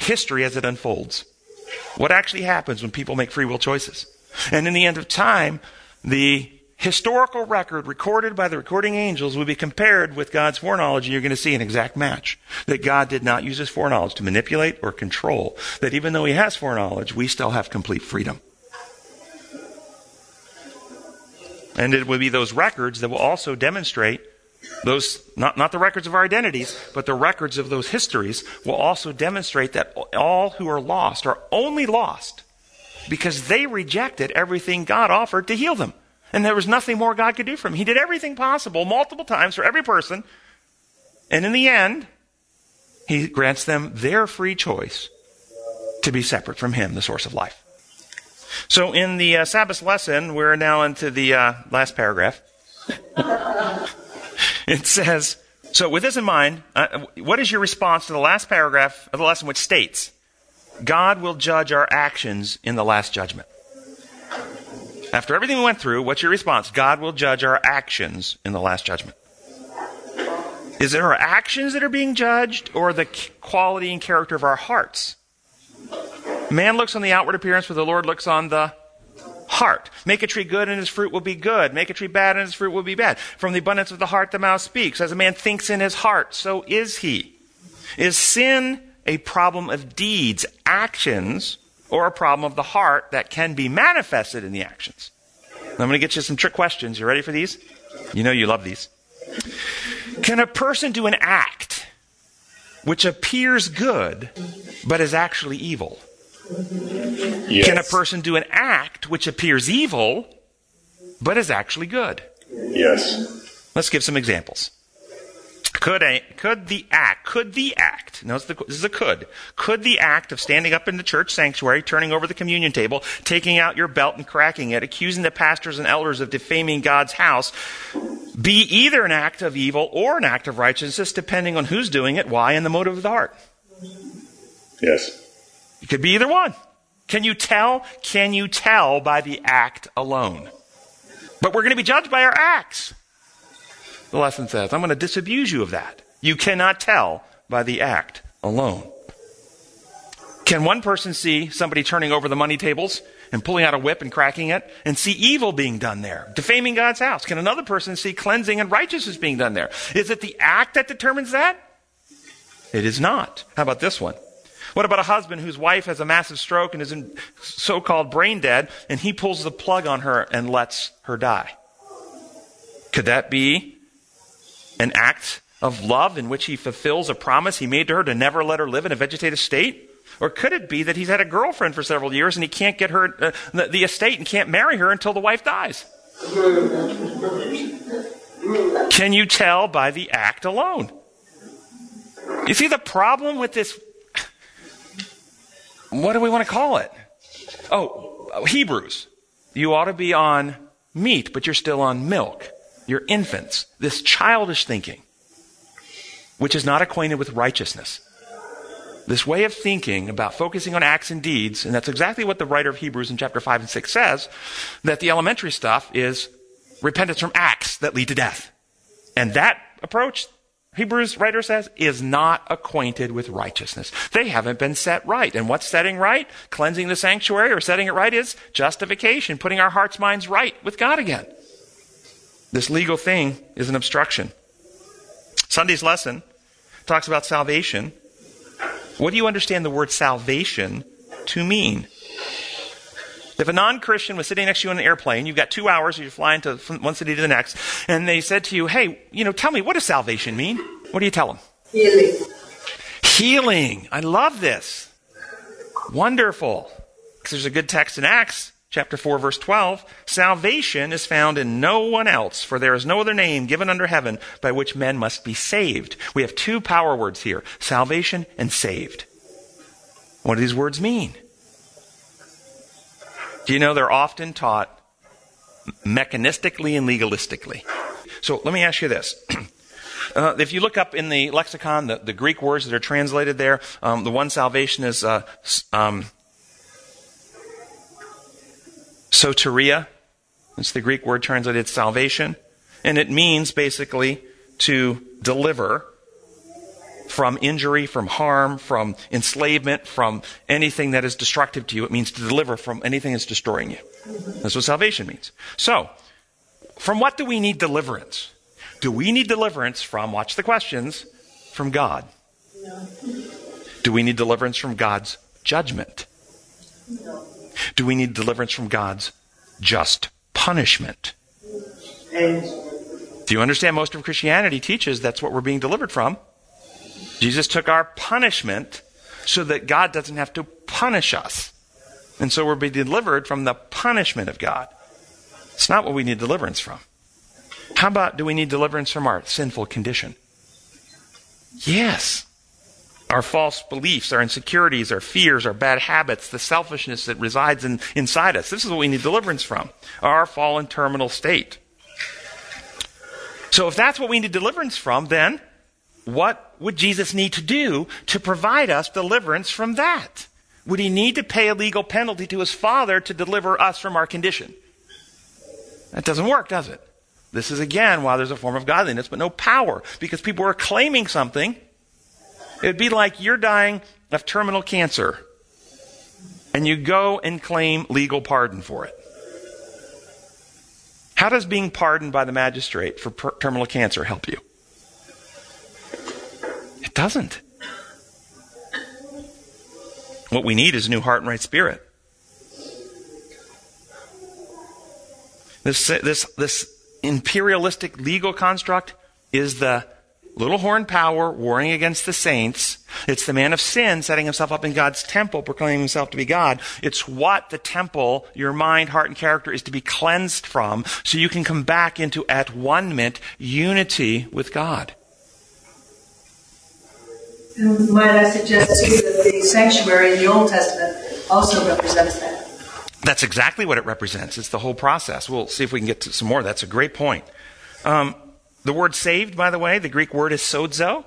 history as it unfolds. What actually happens when people make free will choices? And in the end of time, the historical record recorded by the recording angels will be compared with God's foreknowledge, and you're going to see an exact match. That God did not use his foreknowledge to manipulate or control. That even though he has foreknowledge, we still have complete freedom. And it will be those records that will also demonstrate those, not, not the records of our identities, but the records of those histories will also demonstrate that all who are lost are only lost because they rejected everything God offered to heal them. And there was nothing more God could do for them. He did everything possible multiple times for every person. And in the end, He grants them their free choice to be separate from Him, the source of life. So in the uh, Sabbath lesson, we're now into the uh, last paragraph. [laughs] [laughs] it says, so with this in mind, uh, what is your response to the last paragraph of the lesson which states, God will judge our actions in the last judgment? After everything we went through, what's your response? God will judge our actions in the last judgment. Is it our actions that are being judged or the quality and character of our hearts? Man looks on the outward appearance, but the Lord looks on the heart. Make a tree good and his fruit will be good. Make a tree bad and his fruit will be bad. From the abundance of the heart the mouth speaks. As a man thinks in his heart, so is he. Is sin a problem of deeds, actions, or a problem of the heart that can be manifested in the actions? I'm going to get you some trick questions. You ready for these? You know you love these. Can a person do an act which appears good but is actually evil? Yes. Can a person do an act which appears evil but is actually good? Yes. Let's give some examples. Could a could the act could the act notice the, this is a could could the act of standing up in the church sanctuary, turning over the communion table, taking out your belt and cracking it, accusing the pastors and elders of defaming God's house, be either an act of evil or an act of righteousness, depending on who's doing it, why, and the motive of the heart. Yes. It could be either one. Can you tell? Can you tell by the act alone? But we're going to be judged by our acts. The lesson says, I'm going to disabuse you of that. You cannot tell by the act alone. Can one person see somebody turning over the money tables and pulling out a whip and cracking it and see evil being done there, defaming God's house? Can another person see cleansing and righteousness being done there? Is it the act that determines that? It is not. How about this one? What about a husband whose wife has a massive stroke and is in so-called brain dead and he pulls the plug on her and lets her die? Could that be an act of love in which he fulfills a promise he made to her to never let her live in a vegetative state? Or could it be that he's had a girlfriend for several years and he can't get her uh, the, the estate and can't marry her until the wife dies? Can you tell by the act alone? You see the problem with this what do we want to call it? Oh, uh, Hebrews. You ought to be on meat, but you're still on milk. You're infants. This childish thinking, which is not acquainted with righteousness. This way of thinking about focusing on acts and deeds, and that's exactly what the writer of Hebrews in chapter 5 and 6 says, that the elementary stuff is repentance from acts that lead to death. And that approach, Hebrews writer says, is not acquainted with righteousness. They haven't been set right. And what's setting right? Cleansing the sanctuary or setting it right is justification, putting our hearts, minds right with God again. This legal thing is an obstruction. Sunday's lesson talks about salvation. What do you understand the word salvation to mean? If a non-Christian was sitting next to you on an airplane, you've got two hours, you're flying to from one city to the next, and they said to you, hey, you know, tell me, what does salvation mean? What do you tell them? Healing. Healing. I love this. Wonderful. Because there's a good text in Acts chapter 4 verse 12. Salvation is found in no one else, for there is no other name given under heaven by which men must be saved. We have two power words here. Salvation and saved. What do these words mean? Do you know they're often taught mechanistically and legalistically? So let me ask you this. [clears throat] Uh, if you look up in the lexicon, the, the Greek words that are translated there, um, the one salvation is uh, um, soteria. It's the Greek word translated salvation. And it means basically to deliver from injury, from harm, from enslavement, from anything that is destructive to you. It means to deliver from anything that's destroying you. That's what salvation means. So, from what do we need deliverance? Do we need deliverance from, watch the questions, from God? No. Do we need deliverance from God's judgment? No. Do we need deliverance from God's just punishment? And Do you understand? Most of Christianity teaches that's what we're being delivered from. Jesus took our punishment so that God doesn't have to punish us. And so we're being delivered from the punishment of God. It's not what we need deliverance from. How about do we need deliverance from our sinful condition? Yes. Our false beliefs, our insecurities, our fears, our bad habits, the selfishness that resides in, inside us. This is what we need deliverance from. Our fallen terminal state. So if that's what we need deliverance from, then what would Jesus need to do to provide us deliverance from that? Would he need to pay a legal penalty to his Father to deliver us from our condition? That doesn't work, does it? This is again why there's a form of godliness, but no power, because people are claiming something. It would be like you're dying of terminal cancer, and you go and claim legal pardon for it. How does being pardoned by the magistrate for per- terminal cancer help you? It doesn't. What we need is a new heart and right spirit. This, this, this imperialistic legal construct is the little horn power warring against the saints. It's the man of sin setting himself up in God's temple, proclaiming himself to be God. It's what the temple, your mind, heart, and character is to be cleansed from so you can come back into at one mint unity with God. And might I suggest too that the sanctuary in the Old Testament also represents that? That's exactly what it represents. It's the whole process. We'll see if we can get to some more. That's a great point. Um, the word saved, by the way, the Greek word is sozo,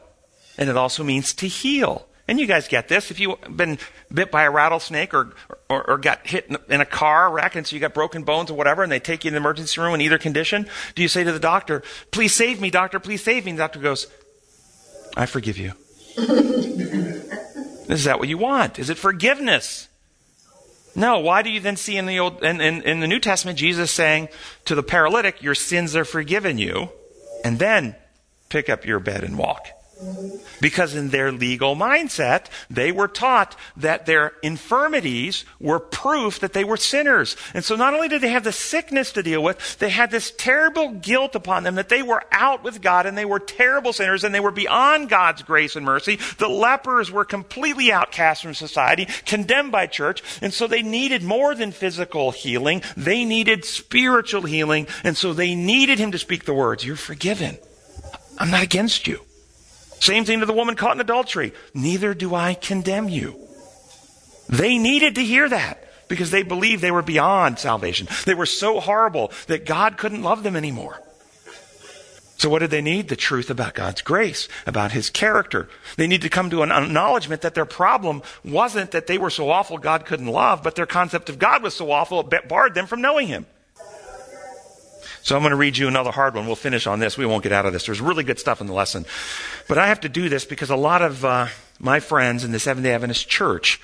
and it also means to heal. And you guys get this. If you've been bit by a rattlesnake or, or, or got hit in a car wreck and so you got broken bones or whatever, and they take you to the emergency room in either condition, do you say to the doctor, Please save me, doctor, please save me? And the doctor goes, I forgive you. [laughs] is that what you want? Is it forgiveness? No. Why do you then see in the old in, in, in the New Testament Jesus saying to the paralytic, Your sins are forgiven you, and then pick up your bed and walk? Because in their legal mindset, they were taught that their infirmities were proof that they were sinners. And so not only did they have the sickness to deal with, they had this terrible guilt upon them that they were out with God and they were terrible sinners and they were beyond God's grace and mercy. The lepers were completely outcast from society, condemned by church, and so they needed more than physical healing. They needed spiritual healing, and so they needed him to speak the words, You're forgiven. I'm not against you. Same thing to the woman caught in adultery. Neither do I condemn you. They needed to hear that because they believed they were beyond salvation. They were so horrible that God couldn't love them anymore. So what did they need? The truth about God's grace, about His character. They need to come to an acknowledgement that their problem wasn't that they were so awful God couldn't love, but their concept of God was so awful it barred them from knowing Him. So I'm going to read you another hard one. We'll finish on this. We won't get out of this. There's really good stuff in the lesson. But I have to do this because a lot of uh, my friends in the Seventh day Adventist church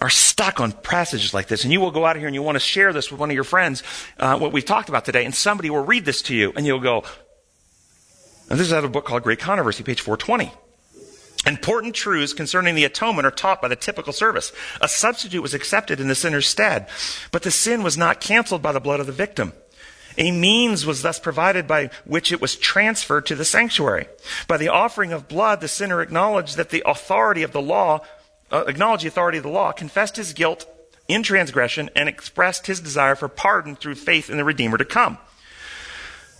are stuck on passages like this. And you will go out of here and you want to share this with one of your friends, uh, what we've talked about today, and somebody will read this to you, and you'll go, this is out of a book called Great Controversy, page 420. Important truths concerning the atonement are taught by the typical service. A substitute was accepted in the sinner's stead, but the sin was not canceled by the blood of the victim. A means was thus provided by which it was transferred to the sanctuary. By the offering of blood, the sinner acknowledged that the authority of the law, uh, acknowledged the authority of the law, confessed his guilt in transgression, and expressed his desire for pardon through faith in the Redeemer to come.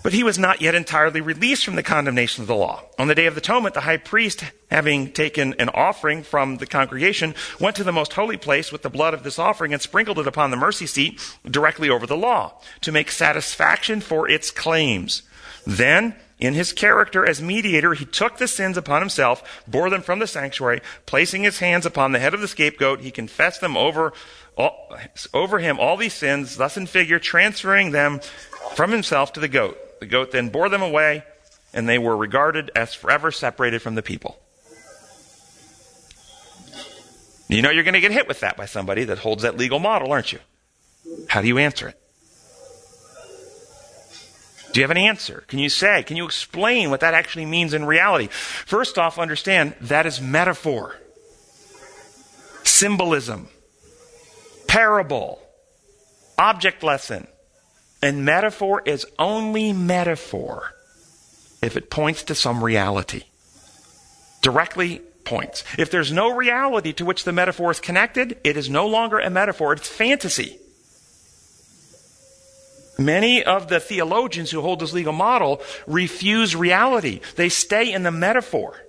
But he was not yet entirely released from the condemnation of the law. On the Day of Atonement, the high priest, having taken an offering from the congregation, went to the most holy place with the blood of this offering and sprinkled it upon the mercy seat directly over the law to make satisfaction for its claims. Then, in his character as mediator, he took the sins upon himself, bore them from the sanctuary, placing his hands upon the head of the scapegoat, he confessed them over, all, over him all these sins, thus in figure, transferring them from himself to the goat. The goat then bore them away, and they were regarded as forever separated from the people. You know you're going to get hit with that by somebody that holds that legal model, aren't you? How do you answer it? Do you have an answer? Can you say, can you explain what that actually means in reality? First off, understand that is metaphor, symbolism, parable, object lesson. And metaphor is only metaphor if it points to some reality. Directly points. If there's no reality to which the metaphor is connected, it is no longer a metaphor, it's fantasy. Many of the theologians who hold this legal model refuse reality. They stay in the metaphor.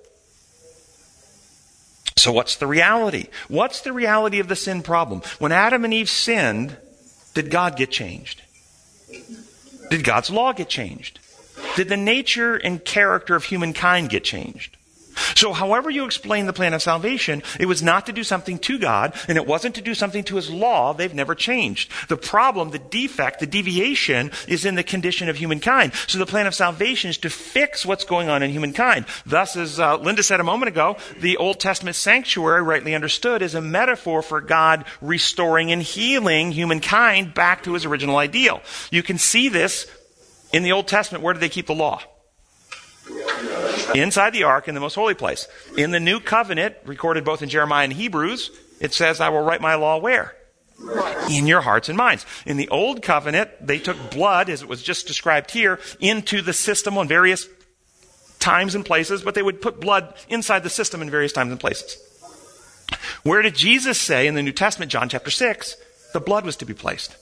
So, what's the reality? What's the reality of the sin problem? When Adam and Eve sinned, did God get changed? Did God's law get changed? Did the nature and character of humankind get changed? So, however you explain the plan of salvation, it was not to do something to God, and it wasn't to do something to His law. They've never changed. The problem, the defect, the deviation is in the condition of humankind. So, the plan of salvation is to fix what's going on in humankind. Thus, as uh, Linda said a moment ago, the Old Testament sanctuary, rightly understood, is a metaphor for God restoring and healing humankind back to His original ideal. You can see this in the Old Testament. Where did they keep the law? Inside the ark in the most holy place. In the new covenant, recorded both in Jeremiah and Hebrews, it says, I will write my law where? In your hearts and minds. In the old covenant, they took blood, as it was just described here, into the system on various times and places, but they would put blood inside the system in various times and places. Where did Jesus say in the New Testament, John chapter 6, the blood was to be placed?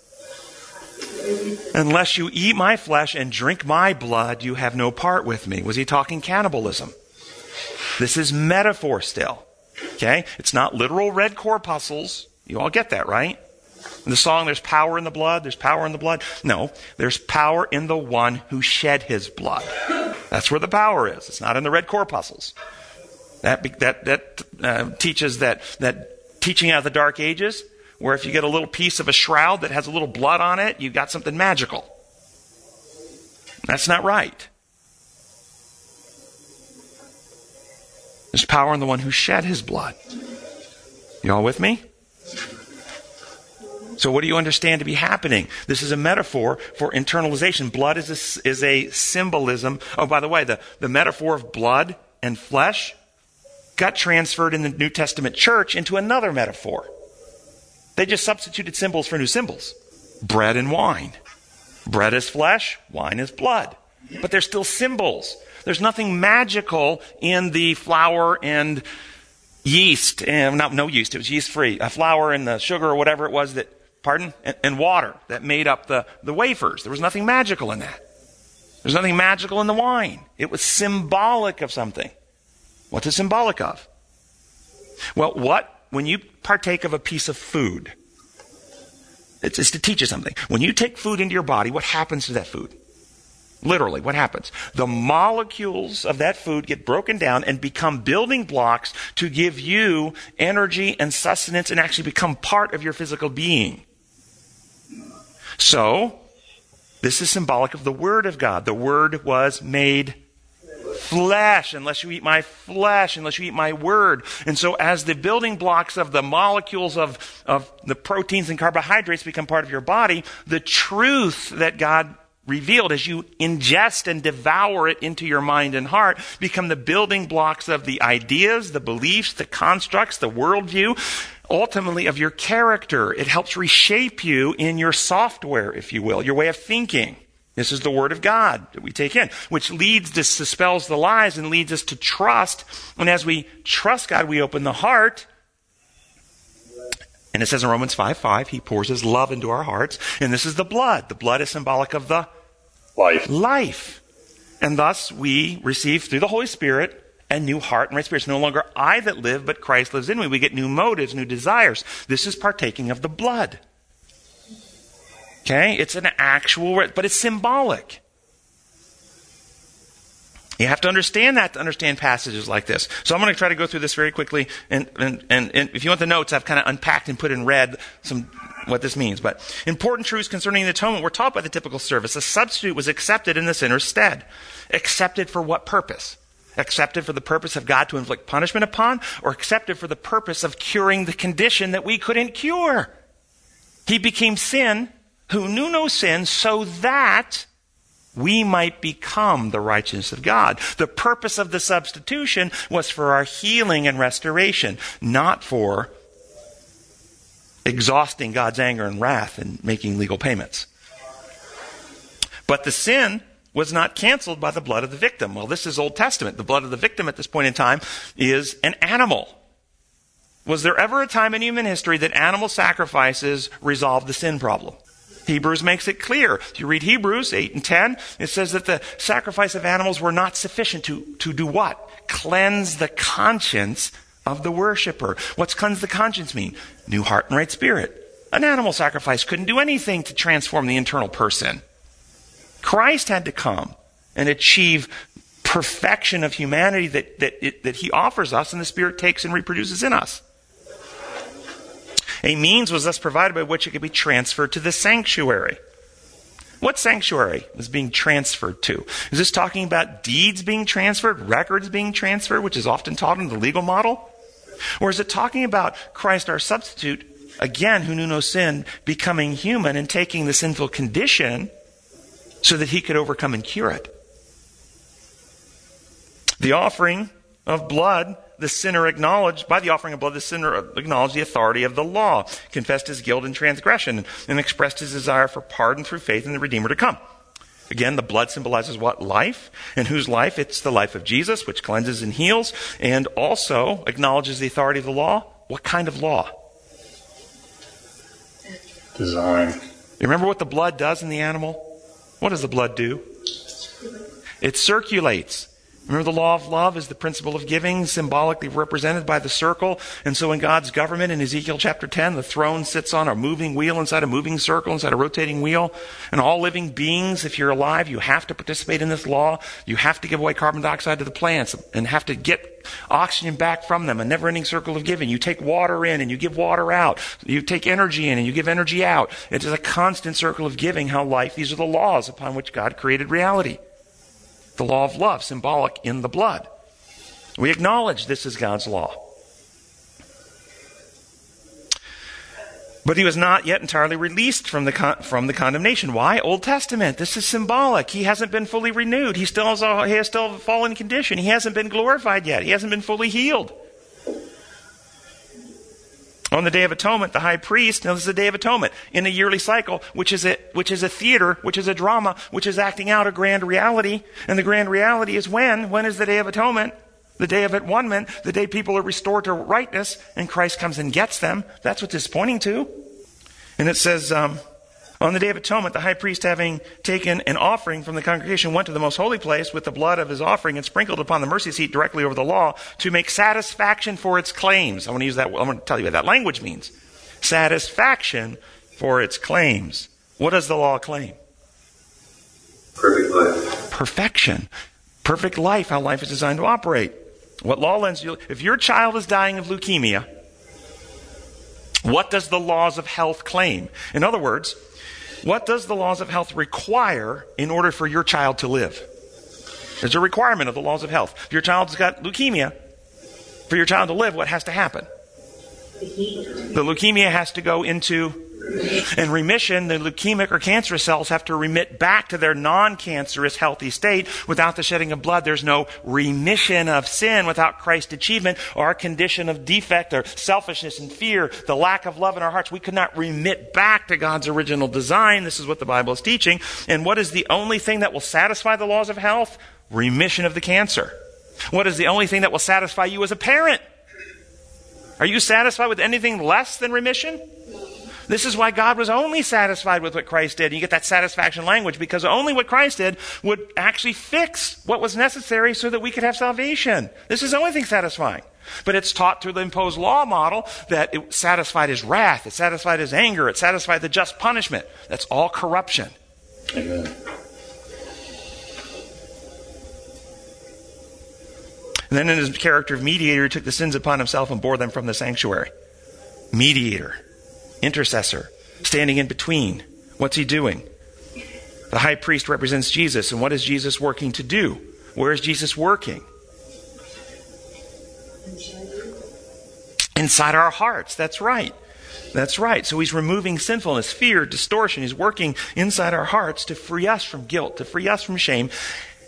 Unless you eat my flesh and drink my blood, you have no part with me. Was he talking cannibalism? This is metaphor still. Okay? It's not literal red corpuscles. You all get that, right? In the song, there's power in the blood, there's power in the blood. No, there's power in the one who shed his blood. That's where the power is. It's not in the red corpuscles. That, that, that uh, teaches that, that teaching out of the Dark Ages where if you get a little piece of a shroud that has a little blood on it, you've got something magical. That's not right. There's power in the one who shed his blood. You all with me? So, what do you understand to be happening? This is a metaphor for internalization. Blood is a, is a symbolism. Oh, by the way, the, the metaphor of blood and flesh got transferred in the New Testament church into another metaphor. They just substituted symbols for new symbols bread and wine. Bread is flesh, wine is blood. But they're still symbols. There's nothing magical in the flour and yeast, and not no yeast, it was yeast free, a flour and the sugar or whatever it was that, pardon, and, and water that made up the, the wafers. There was nothing magical in that. There's nothing magical in the wine. It was symbolic of something. What's it symbolic of? Well, what when you partake of a piece of food, it's, it's to teach you something. When you take food into your body, what happens to that food? Literally, what happens? The molecules of that food get broken down and become building blocks to give you energy and sustenance and actually become part of your physical being. So, this is symbolic of the Word of God. The Word was made flesh unless you eat my flesh, unless you eat my word. And so as the building blocks of the molecules of, of the proteins and carbohydrates become part of your body, the truth that God revealed as you ingest and devour it into your mind and heart become the building blocks of the ideas, the beliefs, the constructs, the worldview, ultimately of your character. It helps reshape you in your software, if you will, your way of thinking. This is the Word of God that we take in, which leads to dispels the lies and leads us to trust. And as we trust God, we open the heart. And it says in Romans 5 5, He pours His love into our hearts. And this is the blood. The blood is symbolic of the life. Life. And thus we receive through the Holy Spirit a new heart and right spirit. It's no longer I that live, but Christ lives in me. We get new motives, new desires. This is partaking of the blood. Okay? It's an actual, but it's symbolic. You have to understand that to understand passages like this. So I'm going to try to go through this very quickly. And, and, and, and if you want the notes, I've kind of unpacked and put in red some what this means. But important truths concerning the atonement were taught by the typical service. A substitute was accepted in the sinner's stead. Accepted for what purpose? Accepted for the purpose of God to inflict punishment upon, or accepted for the purpose of curing the condition that we couldn't cure? He became sin who knew no sin so that we might become the righteousness of God. The purpose of the substitution was for our healing and restoration, not for exhausting God's anger and wrath and making legal payments. But the sin was not canceled by the blood of the victim. Well, this is Old Testament. The blood of the victim at this point in time is an animal. Was there ever a time in human history that animal sacrifices resolved the sin problem? Hebrews makes it clear. If you read Hebrews 8 and 10, it says that the sacrifice of animals were not sufficient to, to do what? Cleanse the conscience of the worshiper. What's cleanse the conscience mean? New heart and right spirit. An animal sacrifice couldn't do anything to transform the internal person. Christ had to come and achieve perfection of humanity that, that, it, that he offers us and the Spirit takes and reproduces in us. A means was thus provided by which it could be transferred to the sanctuary. What sanctuary was being transferred to? Is this talking about deeds being transferred, records being transferred, which is often taught in the legal model? Or is it talking about Christ, our substitute, again, who knew no sin, becoming human and taking the sinful condition so that he could overcome and cure it? The offering of blood the sinner acknowledged, by the offering of blood, the sinner acknowledged the authority of the law, confessed his guilt and transgression, and expressed his desire for pardon through faith in the Redeemer to come. Again, the blood symbolizes what? Life. And whose life? It's the life of Jesus, which cleanses and heals, and also acknowledges the authority of the law. What kind of law? Design. You remember what the blood does in the animal? What does the blood do? It circulates. Remember, the law of love is the principle of giving, symbolically represented by the circle. And so, in God's government, in Ezekiel chapter 10, the throne sits on a moving wheel inside a moving circle, inside a rotating wheel. And all living beings, if you're alive, you have to participate in this law. You have to give away carbon dioxide to the plants and have to get oxygen back from them, a never ending circle of giving. You take water in and you give water out. You take energy in and you give energy out. It is a constant circle of giving how life, these are the laws upon which God created reality the law of love, symbolic in the blood. We acknowledge this is God's law. But he was not yet entirely released from the, con- from the condemnation. Why? Old Testament. This is symbolic. He hasn't been fully renewed. He still has a, he has still a fallen condition. He hasn't been glorified yet. He hasn't been fully healed. On the Day of Atonement, the high priest, now this is the Day of Atonement, in a yearly cycle, which is a, which is a theater, which is a drama, which is acting out a grand reality. And the grand reality is when? When is the Day of Atonement? The Day of Atonement, the day people are restored to rightness, and Christ comes and gets them. That's what this is pointing to. And it says, um, on the Day of Atonement, the high priest, having taken an offering from the congregation, went to the most holy place with the blood of his offering and sprinkled upon the mercy seat directly over the law to make satisfaction for its claims. I want to use that. I want to tell you what that language means. Satisfaction for its claims. What does the law claim? Perfect life. Perfection. Perfect life, how life is designed to operate. What law lends you, if your child is dying of leukemia, what does the laws of health claim? In other words, what does the laws of health require in order for your child to live? There's a requirement of the laws of health. If your child's got leukemia, for your child to live, what has to happen? The leukemia has to go into in remission, the leukemic or cancerous cells have to remit back to their non cancerous healthy state. Without the shedding of blood, there's no remission of sin without Christ's achievement our condition of defect or selfishness and fear, the lack of love in our hearts. We could not remit back to God's original design. This is what the Bible is teaching. And what is the only thing that will satisfy the laws of health? Remission of the cancer. What is the only thing that will satisfy you as a parent? Are you satisfied with anything less than remission? This is why God was only satisfied with what Christ did. You get that satisfaction language because only what Christ did would actually fix what was necessary so that we could have salvation. This is the only thing satisfying. But it's taught through the imposed law model that it satisfied his wrath, it satisfied his anger, it satisfied the just punishment. That's all corruption. Amen. And then in his character of mediator, he took the sins upon himself and bore them from the sanctuary. Mediator intercessor, standing in between. What's he doing? The high priest represents Jesus, and what is Jesus working to do? Where is Jesus working? Inside our hearts. That's right. That's right. So he's removing sinfulness, fear, distortion. He's working inside our hearts to free us from guilt, to free us from shame,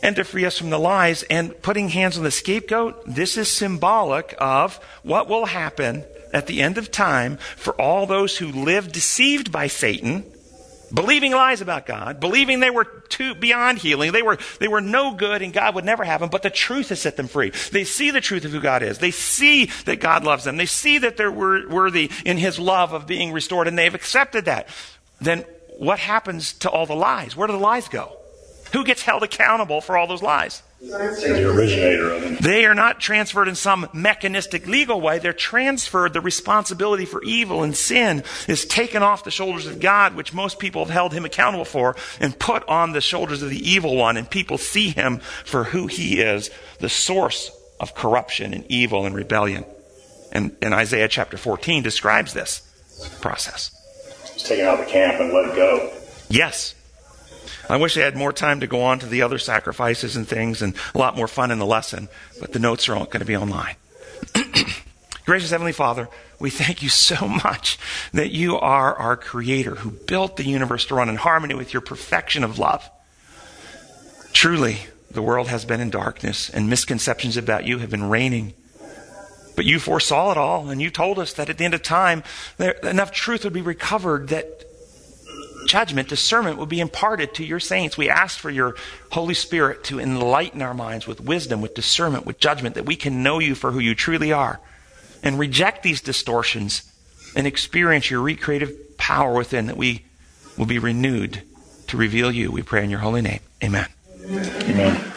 and to free us from the lies. And putting hands on the scapegoat, this is symbolic of what will happen at the end of time for all those who live deceived by Satan, believing lies about God, believing they were too beyond healing. They were, they were no good and God would never have them, but the truth has set them free. They see the truth of who God is. They see that God loves them. They see that they're worthy in His love of being restored and they've accepted that. Then what happens to all the lies? Where do the lies go? Who gets held accountable for all those lies? The originator of them. They are not transferred in some mechanistic legal way. They're transferred. The responsibility for evil and sin is taken off the shoulders of God, which most people have held him accountable for, and put on the shoulders of the evil one. And people see him for who he is, the source of corruption and evil and rebellion. And, and Isaiah chapter 14 describes this process. He's taken out of the camp and let it go. Yes. I wish I had more time to go on to the other sacrifices and things and a lot more fun in the lesson, but the notes are all going to be online. [clears throat] Gracious Heavenly Father, we thank you so [laughs] much that you are our Creator who built the universe to run in harmony with your perfection of love. Truly, the world has been in darkness and misconceptions about you have been reigning. But you foresaw it all, and you told us that at the end of time, there, enough truth would be recovered that judgment, discernment would be imparted to your saints. We ask for your Holy Spirit to enlighten our minds with wisdom, with discernment, with judgment, that we can know you for who you truly are and reject these distortions and experience your recreative power within, that we will be renewed to reveal you. We pray in your holy name. Amen. Amen.